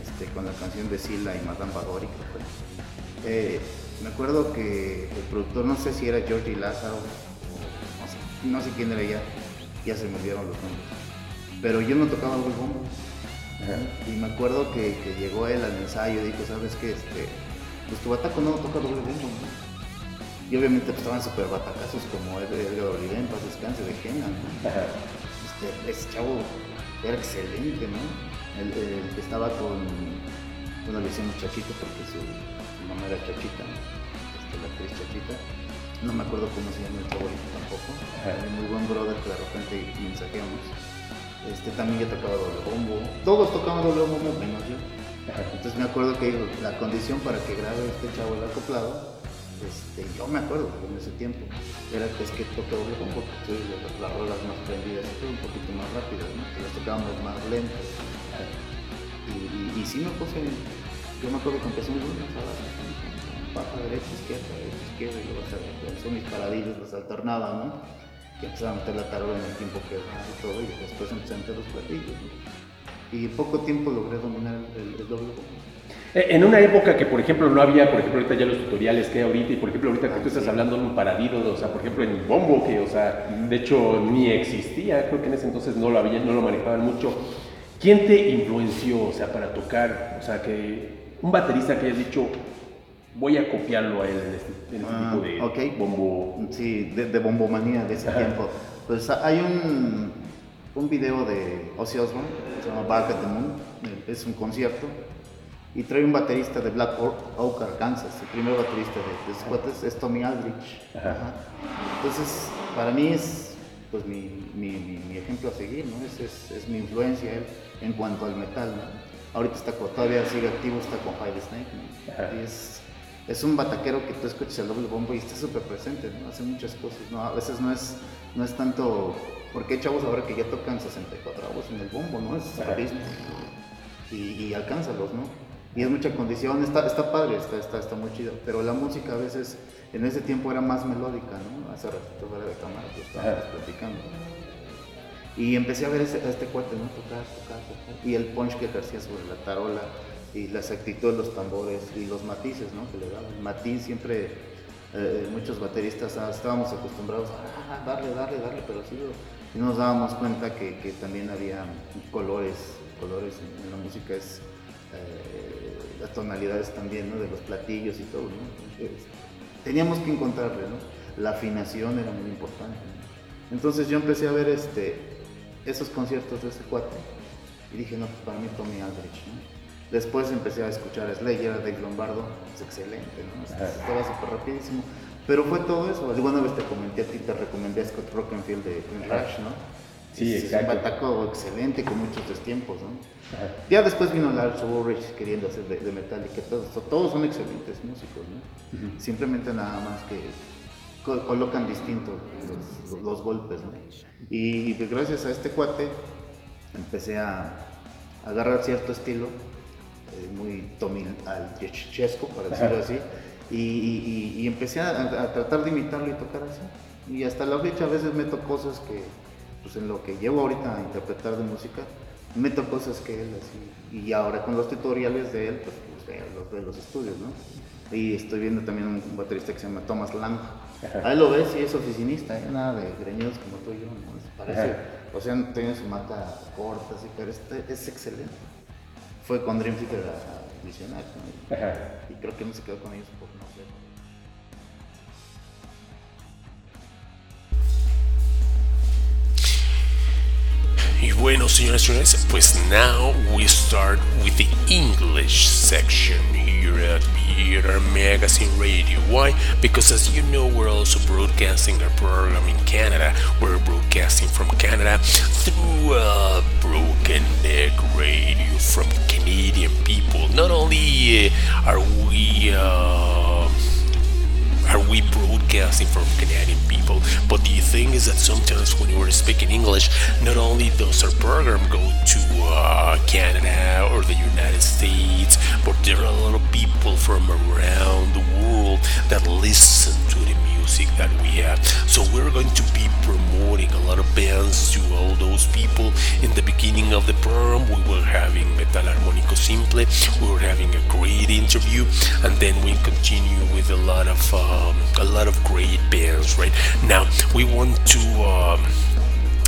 este, con la canción de Sila y Madame Bavori, creo que fue. Eh, me acuerdo que el productor, no sé si era Georgie Lázaro, o no sé, no sé quién era ya, ya se me olvidaron los nombres, pero yo no tocaba el bombo. Y me acuerdo que, que llegó él al ensayo y dijo, ¿sabes qué? Este, pues tu bataco no toca doble bombo, ¿no? Y obviamente pues, estaban súper batacazos como Edgar Edgar Oliver, en paz descanse, de Kena, ¿no? Este, ese chavo era excelente, ¿no? El, el que estaba con, bueno, le decíamos Chachito porque su, su mamá era Chachita, ¿no? Este, la actriz Chachita. No me acuerdo cómo se llama el chavo ahorita tampoco. Era muy buen brother que de repente mensajeamos. Este también ya tocaba doble bombo. Todos tocaban doble bombo menos yo. Entonces me acuerdo que la condición para que grabe este chavo el acoplado, este, yo me acuerdo en ese tiempo, era que es que toque doble bombo, porque las, las rolas más prendidas un poquito más rápidas, ¿no? Que las tocábamos más lentas. Y, y, y sí me puse, yo me acuerdo que empecé muy bien, baja, derecha, izquierda, derecha, izquierda, y luego mis paradillos, las alternaba, ¿no? Y a meter la tarola en el tiempo que daba y todo, y después empecé a meter los platillos, ¿no? Y poco tiempo logré dominar el, el doble bombo.
Eh, En una época que, por ejemplo, no había, por ejemplo, ahorita ya los tutoriales que hay ahorita, y por ejemplo, ahorita que tú estás hablando de un paradido, o sea, por ejemplo, en el bombo, que, o sea, de hecho ni existía, creo que en ese entonces no lo había, no lo manejaban mucho. ¿Quién te influenció, o sea, para tocar, o sea, que un baterista que hayas dicho, voy a copiarlo a él en este, en este
Ah,
tipo de
ok.
bombo?
Sí, de, de bombomanía de ese tiempo. Pues a- hay un, un video de Ozzy Osbourne, se llama Bark at the Moon, eh, es un concierto, y trae un baterista de Black Oak, Arkansas, el primer baterista de, de cuates es Tommy Aldrich. Ajá. Entonces, para mí es pues mi, mi, mi- mi ejemplo a seguir, ¿no? Es, es, es mi influencia él en cuanto al metal, ¿no? Ahorita está, todavía sigue activo, está con Five Snake, ¿no? Es, un bataquero que tú escuchas el doble bombo y está súper presente, ¿no? Hace muchas cosas, ¿no? A veces no es, no es tanto... Porque hay chavos ahora que ya tocan 64 avos en el bombo, ¿no? Es y, y alcánzalos, ¿no? Y es mucha condición, está, está padre, está, está, está muy chido, pero la música a veces en ese tiempo era más melódica, ¿no? Hace ratito fuera de cámara pues estábamos platicando. Y empecé a ver ese- a este cuate, ¿no? Tocar, tocar, tocar. Y el punch que ejercía sobre la tarola, y la exactitud de los tambores, y los matices, ¿no? Que le daban. El matiz siempre, eh, muchos bateristas ah, estábamos acostumbrados a ah, darle, darle, darle, pero sí, y nos dábamos cuenta que, que también había colores, colores en, en la música, es eh, las tonalidades también, ¿no? De los platillos y todo, ¿no? Entonces, teníamos que encontrarle, ¿no? La afinación era muy importante. ¿no? Entonces yo empecé a ver este, esos conciertos de ese cuate y dije, no, pues para mí Tommy Aldrich, ¿no? Después empecé a escuchar a Slayer, a Dave Lombardo, es excelente, ¿no?
Ajá.
Estaba súper rapidísimo. Pero fue todo eso. Alguna vez te comenté a ti, te recomendé a Scott Rockenfield de Queen. Rush, ¿no?
Sí,
Es-
exacto.
Es un bataco excelente con muchos destiempos, ¿no?
Ajá.
Ya después vino Lars Ulrich queriendo hacer de, de Metallica, todos, todos son excelentes músicos, ¿no? Simplemente nada más que co- colocan distinto los, los golpes, ¿no? Y, y gracias a este cuate empecé a, a agarrar cierto estilo, eh, muy Tommy Chesco, para decirlo así, y, y- y- empecé a, a tratar de imitarlo y tocar así. Y hasta la fecha a veces meto cosas que, pues en lo que llevo ahorita a interpretar de música, meto cosas que él así. Y ahora con los tutoriales de él, pues veo, los en los estudios, ¿no? Y estoy viendo también un baterista que se llama Thomas Lang. Ahí lo ves y es oficinista, ¿eh? nada de greñudos como tú y yo, ¿no? Parece, o sea, tiene su mata corta, así, pero este es excelente. Fue con Dream Theater a, a Visionario, ¿no? Y creo que no se quedó con ellos por no sé.
Y bueno, señoras y señores, pues now we start with the English section here at Theater Magazine Radio. Why? Because as you know, we're also broadcasting our program in Canada. We're broadcasting from Canada through uh, Broken Neck Radio from Canadian people. Not only uh, are we. Uh, are we broadcasting from Canadian people? But the thing is that sometimes when we're speaking English, not only does our program go to uh, Canada or the United States, but there are a lot of people from around the world that listen to music that we have. So we're going to be promoting a lot of bands to all those people. In the beginning of the program, we were having Metal Armónico Simple, we were having a great interview, and then we continue with a lot of um, a lot of great bands. Right now, we want to. Um,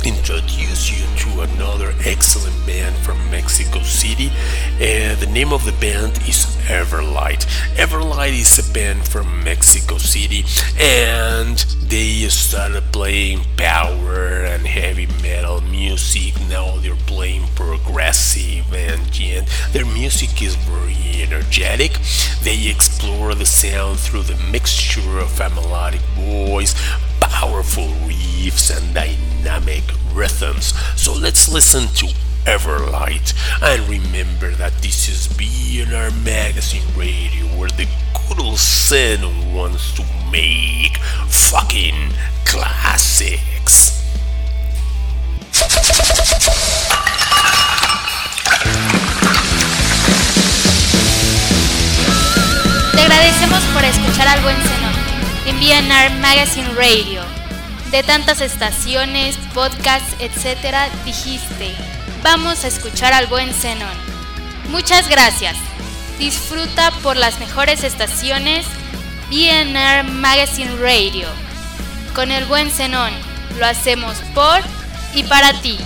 introduce you to another excellent band from Mexico City. Uh, the name of the band is Everlight. Everlight is a band from Mexico City, and they started playing power and heavy metal music. Now they're playing progressive and. Their music is very energetic. They explore the sound through the mixture of a melodic voice, powerful riffs, and dynamic rhythms. So let's listen to Everlight and remember that this is BNR Magazine Radio where the good old Zen wants to make fucking classics.
Te agradecemos por escuchar al buen Zenón en BNR Magazine Radio. De tantas estaciones, podcasts, etcétera, dijiste, vamos a escuchar al buen Zenón. Muchas gracias. Disfruta por las mejores estaciones BNR Magazine Radio. Con el buen Zenón, lo hacemos por y para ti.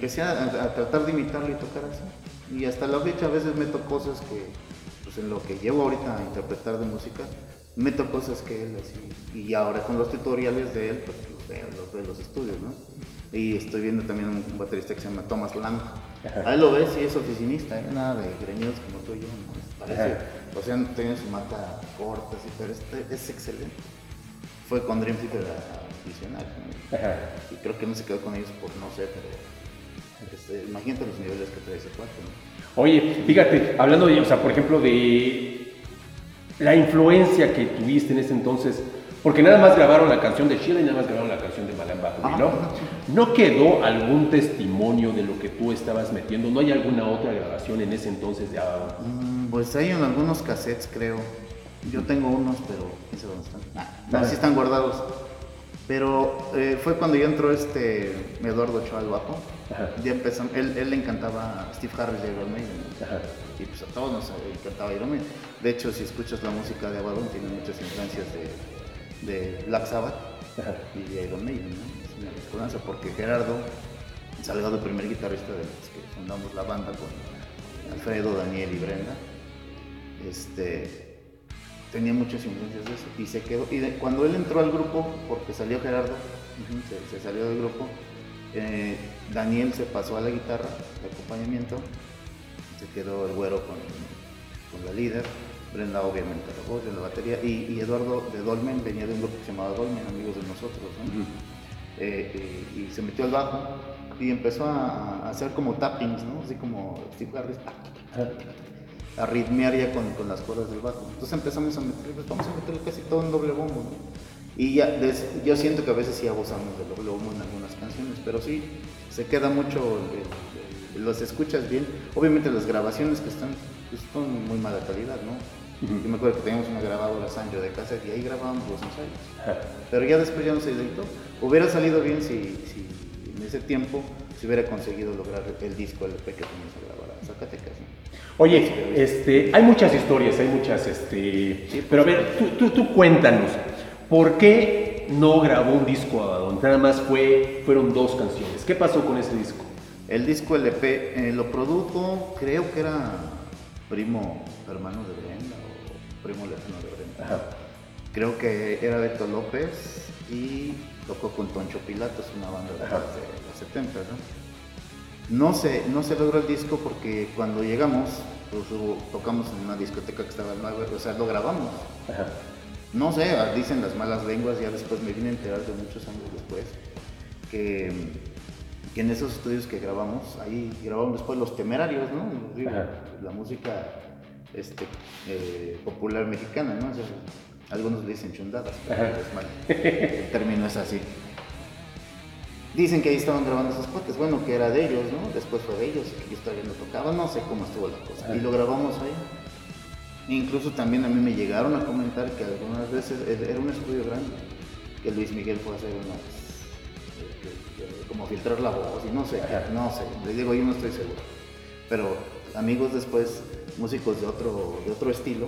Empecé a, a tratar de imitarlo y tocar así. Y hasta la fecha a veces meto cosas que, pues en lo que llevo ahorita a interpretar de música, meto cosas que él así. Y ahora con los tutoriales de él, pues los veo, los veo en los estudios, ¿no? Y estoy viendo también un baterista que se llama Thomas Lang. Ahí lo ves y es oficinista, ¿eh? nada de greñudos como tú y yo, ¿no? Parece, o sea, tiene su mata corta, así, pero este es excelente. Fue con Dream Theater a visionar. ¿no? Y creo que no se quedó con ellos por no sé, pero este, imagínate los niveles que trae ese cuate, ¿no?
Oye, fíjate, hablando de, o sea, por ejemplo, de la influencia que tuviste en ese entonces, porque nada más grabaron la canción de Sheila y nada más grabaron la canción de Malamba,
Ah,
¿no? ¿No quedó algún testimonio de lo que tú estabas metiendo? ¿No hay alguna otra grabación en ese entonces de Abaddon?
Mm, Pues hay en algunos cassettes, creo. Yo tengo unos, pero quién sabe dónde están. Ah, no, sí están guardados. Pero eh, fue cuando ya entró este Eduardo Ochoa al bajo. Ya empezamos, él, él le encantaba a Steve Harris de Iron Maiden. Y pues a todos nos encantaba Iron Maiden. De hecho, si escuchas la música de Abaddon, tiene muchas influencias de, de Black Sabbath y de Iron Maiden. ¿no? Es una mezcolanza porque Gerardo Salgado, el primer guitarrista de los que fundamos la banda con Alfredo, Daniel y Brenda, este, tenía muchas influencias de eso y se quedó. Y de- cuando él entró al grupo, porque salió Gerardo, se, se salió del grupo, eh, Daniel se pasó a la guitarra de acompañamiento, se quedó el güero con, con la líder, Brenda obviamente la voz, en la batería, y, y Eduardo de Dolmen venía de un grupo que se llamaba Dolmen, amigos de nosotros, ¿no? Eh, eh, y se metió al bajo y empezó a, a hacer como tappings, ¿no? Así como Steve Harris, a ritmear ya con, con las cuerdas del bajo. Entonces empezamos a meter, pues vamos a meterle casi todo en doble bombo, ¿no? Y ya, des- yo siento que a veces sí abusamos del doble bombo en algunas canciones, pero sí, se queda mucho, el- el- los escuchas bien. Obviamente las grabaciones que están, pues, son muy mala calidad, ¿no? Yo me acuerdo que teníamos una grabadora Sancho de casa y ahí grabábamos los ensayos. Pero ya después ya no se editó. Hubiera salido bien si, si en ese tiempo se hubiera conseguido lograr el disco LP que fuimos a grabar a Zacatecas. ¿no?
Oye, este, hay muchas historias, hay muchas, este, pero a ver, tú, tú, tú cuéntanos, ¿por qué no grabó un disco Abaddon? Nada más fue, fueron dos canciones. ¿Qué pasó con ese disco?
El disco LP eh, lo produjo, creo que era primo hermano de Brenda o primo lejano de Brenda. Creo que era Beto López y tocó con Toncho Pilatos, una banda de, de los 70, ¿no? No se, no se logró el disco porque cuando llegamos, pues, tocamos en una discoteca que estaba en Malver, o sea, lo grabamos. No sé, dicen las malas lenguas, ya después me vine a enterar de muchos años después, que, que en esos estudios que grabamos, ahí grabamos después Los Temerarios, ¿no? Digo, La música este, eh, popular mexicana, ¿no? O sea, algunos le dicen chundadas, pero es mal. El término es así. Dicen que ahí estaban grabando esos cuates, bueno, que era de ellos, ¿no? Después fue de ellos, y que yo todavía no tocaba, no sé cómo estuvo la cosa. Y lo grabamos ahí. Incluso también a mí me llegaron a comentar que algunas veces era un estudio grande, que Luis Miguel fue a hacer unas, eh, como filtrar la voz y no sé, no sé, le digo yo no estoy seguro. Pero amigos después, músicos de otro, de otro estilo,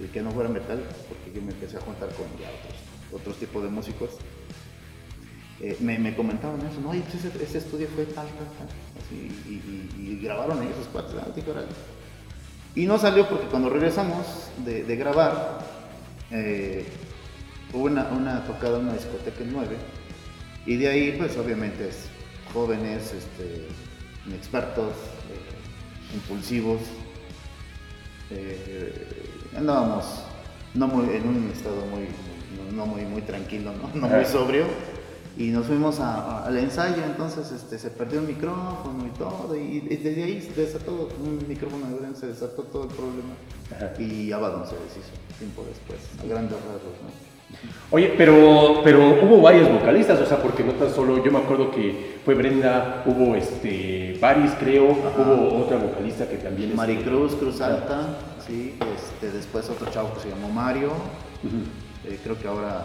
de- que no fuera metal, porque yo me empecé a juntar con ya otros, otros tipos de músicos, eh, me, me comentaban eso, no, oye, pues ese, ese estudio fue tal, tal, tal, así, y, y- y grabaron ahí esos cuates, ah. Y no salió porque cuando regresamos de, de grabar, eh, hubo una, una tocada en una discoteca en 9, y de ahí, pues obviamente, es jóvenes, este, inexpertos, eh, impulsivos, andábamos no muy, en un estado muy, no, no muy, muy tranquilo, no, no muy
Ajá.
sobrio. Y nos fuimos a- a- al ensayo, entonces este, se perdió el micrófono y todo, y, y desde ahí se desató un micrófono de Bren, se desató todo el problema. Y Abaddon se deshizo tiempo después, a grandes rasgos, ¿no?
Oye, pero, pero hubo varios vocalistas, o sea, porque no tan solo, yo me acuerdo que fue Brenda, hubo este, Paris, creo, hubo otra vocalista que también... este,
Maricruz, Cruz Alta, sí, este, después otro chavo que se llamó Mario, eh, creo que ahora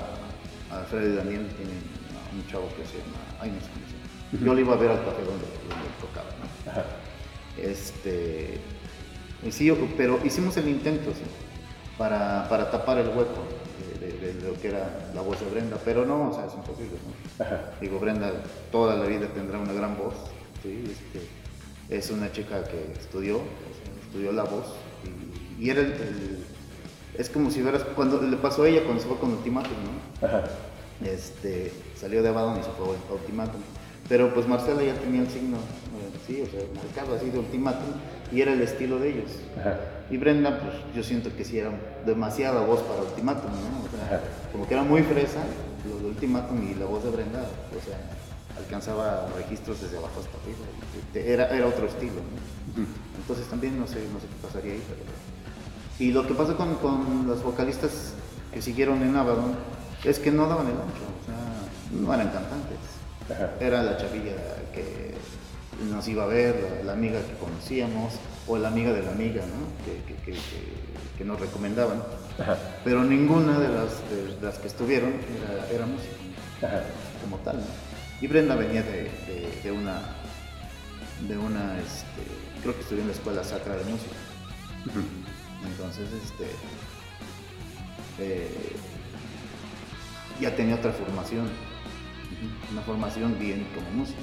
Alfredo y Daniel tienen a un chavo que se llama, ay no sé cómo se llama. Yo le iba a ver al café donde, donde tocaba, ¿no? Este, Y sí, pero hicimos el intento sí, para, para tapar el hueco de, de- de lo que era la voz de Brenda, pero no, o sea, es imposible. ¿no? Digo, Brenda toda la vida tendrá una gran voz. ¿sí? Este, es una chica que estudió, estudió la voz y, y era el, el- Es como si vieras, cuando le pasó a ella cuando se fue con Ultimatum, ¿no? Este, salió de Abaddon y se fue a Ultimatum. Pero pues Marcela ya tenía el signo, eh, sí, o sea, marcado así de Ultimatum y era el estilo de ellos. Y Brenda, pues yo siento que sí era demasiada voz para Ultimatum, ¿no? O sea, como que era muy fresa lo de Ultimatum y la voz de Brenda, o sea, alcanzaba registros desde abajo hasta arriba. Era, era otro estilo, ¿no? Entonces también no sé, no sé qué pasaría ahí, pero... Y lo que pasa con, con los vocalistas que siguieron en Abaddon es que no daban el ancho, no eran cantantes. Era la chavilla que nos iba a ver, la, la amiga que conocíamos, o la amiga de la amiga, ¿no? Que, que- que- que- que nos recomendaban. Pero ninguna de las, de las que estuvieron era, era música, como tal, ¿no? Y Brenda venía de, una, de una, este, creo que estudió en la Escuela Sacra de Música. Entonces, este, eh, ya tenía otra formación, una formación bien como músico.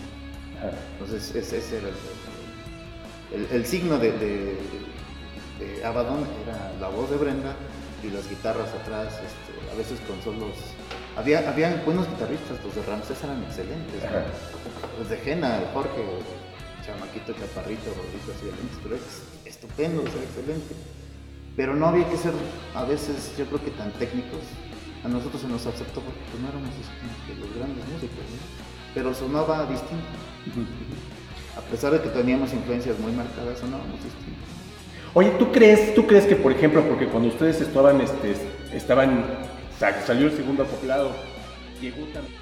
Entonces, ese, era el, el- el signo de, de, de Abaddon, era la voz de Brenda y las guitarras atrás, este, a veces con solos. Había, había buenos guitarristas, los de Ramses eran excelentes. Los de Jena, el Jorge, Chamaquito, Chaparrito, Rodrigo, así, el pero ex- estupendo, excelente. Pero no había que ser, a veces, yo creo que tan técnicos. A nosotros se nos aceptó porque pues, no éramos los grandes músicos, ¿no? pero sonaba distinto. A pesar de que teníamos influencias muy marcadas, sonábamos distinto.
Oye, ¿tú crees, tú crees que, por ejemplo, porque cuando ustedes estaban, este, estaban, sa- salió el segundo acoplado, llegó también...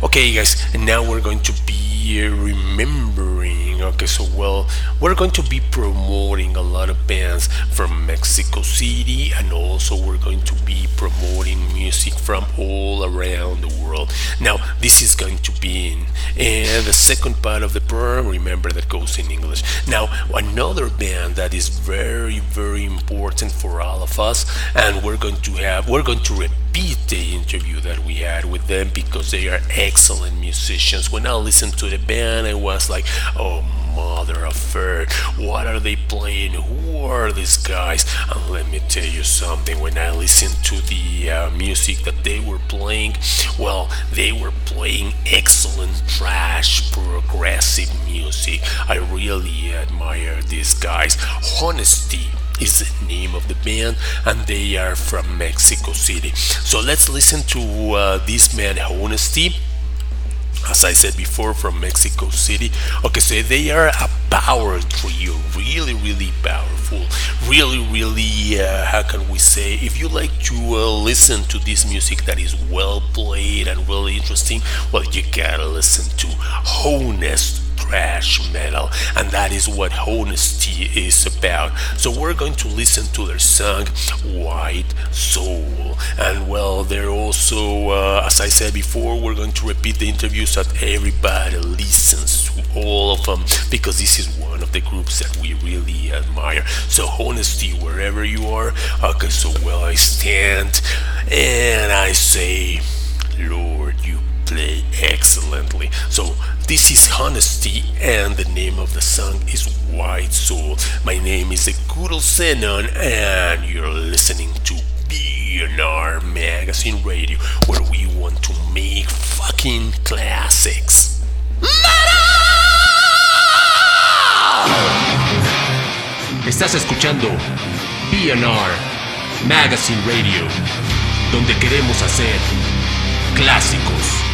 Okay, guys, and now we're going to be remembering. Okay, so well, we're going to be promoting a lot of bands from Mexico City, and also we're going to be promoting music from all around the world. Now, this is going to be in uh, the second part of the program. Remember that goes in English. Now, another band that is very, very important for all of us, and we're going to have, we're going to repeat the interview that we had with them because they are excellent musicians. When I listened to the band, I was like, oh, mother of what are they playing? Who are these guys? And let me tell you something, when I listened to the uh, music that they were playing, well, they were playing excellent trash, progressive music. I really admire these guys. Honesty is the name of the band and they are from Mexico City. So let's listen to uh, this man Honesty as I said before, from Mexico City. Okay, so they are a power trio, really, really powerful. Really, really, uh, how can we say? If you like to uh, listen to this music that is well played and really interesting, well, you gotta listen to Honest Trash Metal, and that is what Honesty is about. So we're going to listen to their song White Soul, and well, they're also, uh, as I said before, we're going to repeat the interviews that everybody listens to all of them because this is one of the groups that we really admire. So honesty wherever you are. Okay, so well I stand and I say, Lord, you play excellently. So this is Honesty, and the name of the song is White Soul. My name is Ekuro Zenon, and you're listening to BNR Magazine Radio, where we want to make fucking classics.
Estás escuchando BNR Magazine Radio, donde queremos hacer clásicos.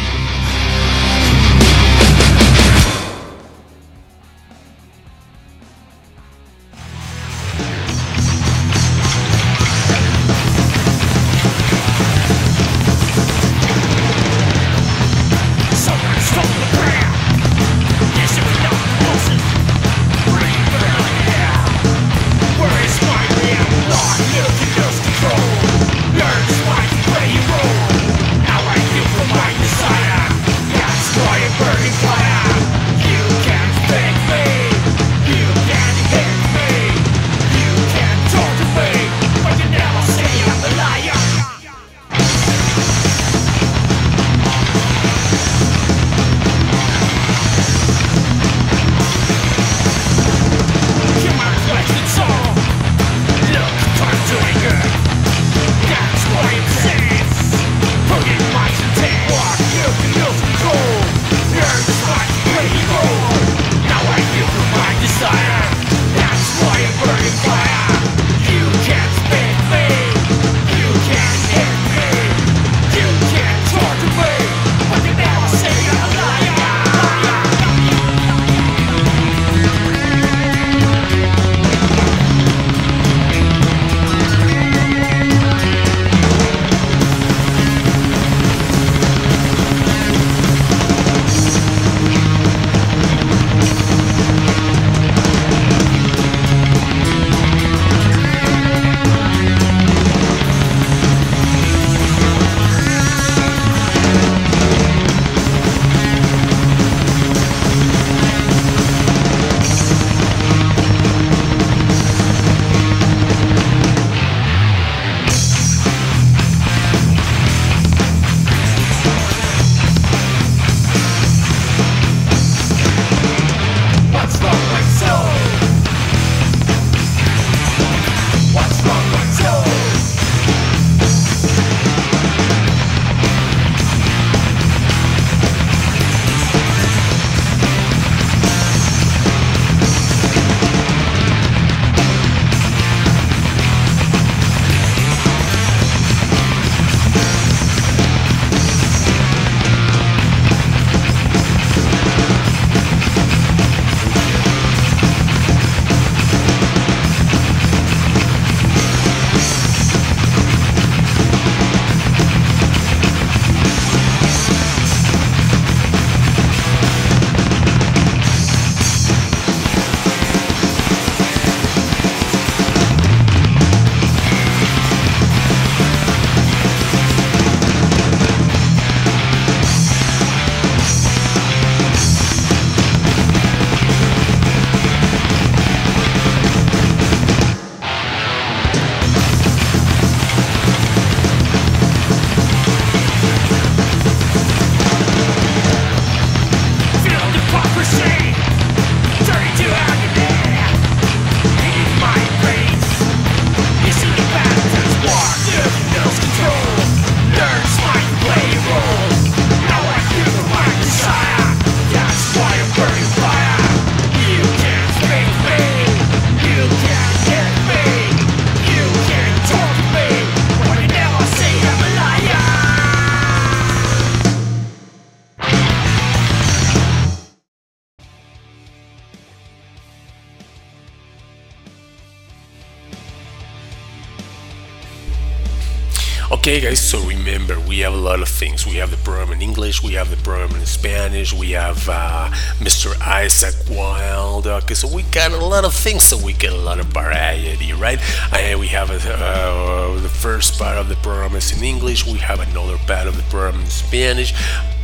Guys, so remember, we have a lot of things. We have the program in English, we have the program in Spanish, we have uh, Mr. Isaac Wilde. Okay, so we got a lot of things, so we get a lot of variety, right? And we have uh, the first part of the program is in English, we have another part of the program in Spanish.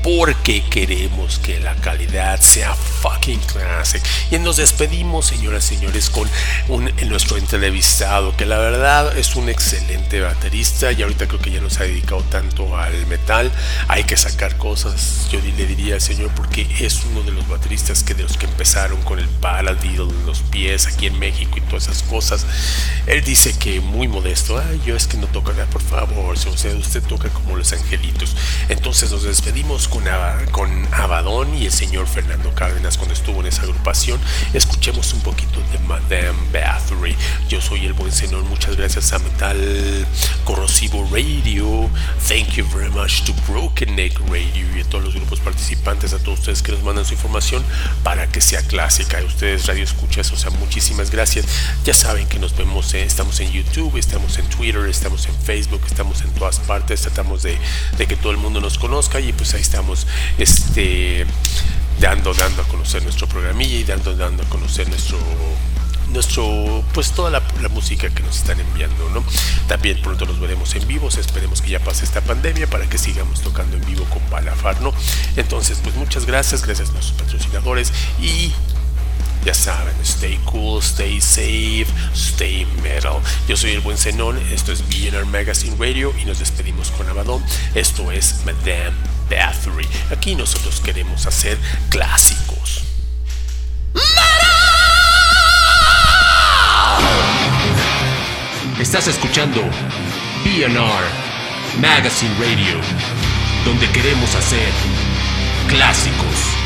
Porque queremos que la calidad sea fucking classic. Y nos despedimos, señoras y señores, con un, nuestro entrevistado, que la verdad es un excelente baterista. Y ahorita creo que ya no se ha dedicado tanto al metal. Hay que sacar cosas, yo le diría al señor, porque es uno de los bateristas que de los que empezaron con el paradiddle en los pies aquí en México y todas esas cosas. Él dice que muy modesto, Ay, yo es que no toco nada, por favor, o sea, usted toca como los angelitos. Entonces nos despedimos con, con Abadón y el señor Fernando Cárdenas cuando estuvo en esa agrupación. Escuchemos un poquito de Madame Bathory. Yo soy el buen señor, muchas gracias a Metal Corrosivo Radio. Thank you very much to Broken Neck Radio y a todos los grupos participantes, a todos ustedes que nos mandan su información para que sea clásica. Ustedes, Radio Escuchas, o sea, muchísimas gracias. Ya saben que nos vemos, eh, estamos en YouTube, estamos en Twitter, estamos en Facebook, estamos en todas partes. Tratamos de, de que todo el mundo nos conozca y pues ahí estamos este, dando, dando a conocer nuestro programilla y dando, dando a conocer nuestro nuestro pues toda la, la música que nos están enviando no también pronto los veremos en vivos esperemos que ya pase esta pandemia para que sigamos tocando en vivo con Palafar no entonces pues muchas gracias gracias a nuestros patrocinadores y ya saben, stay cool, stay safe, stay metal. Yo soy el buen Zenón, esto es BNR Magazine Radio y nos despedimos con Abadón. Esto es Madame Aquí nosotros queremos hacer clásicos.
Estás escuchando BNR Magazine Radio, donde queremos hacer clásicos.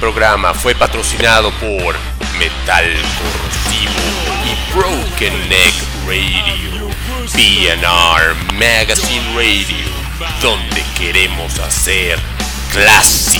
Programa fue patrocinado por Metal Corrosivo y Broken Neck Radio. PNR Magazine Radio, donde queremos hacer clásico.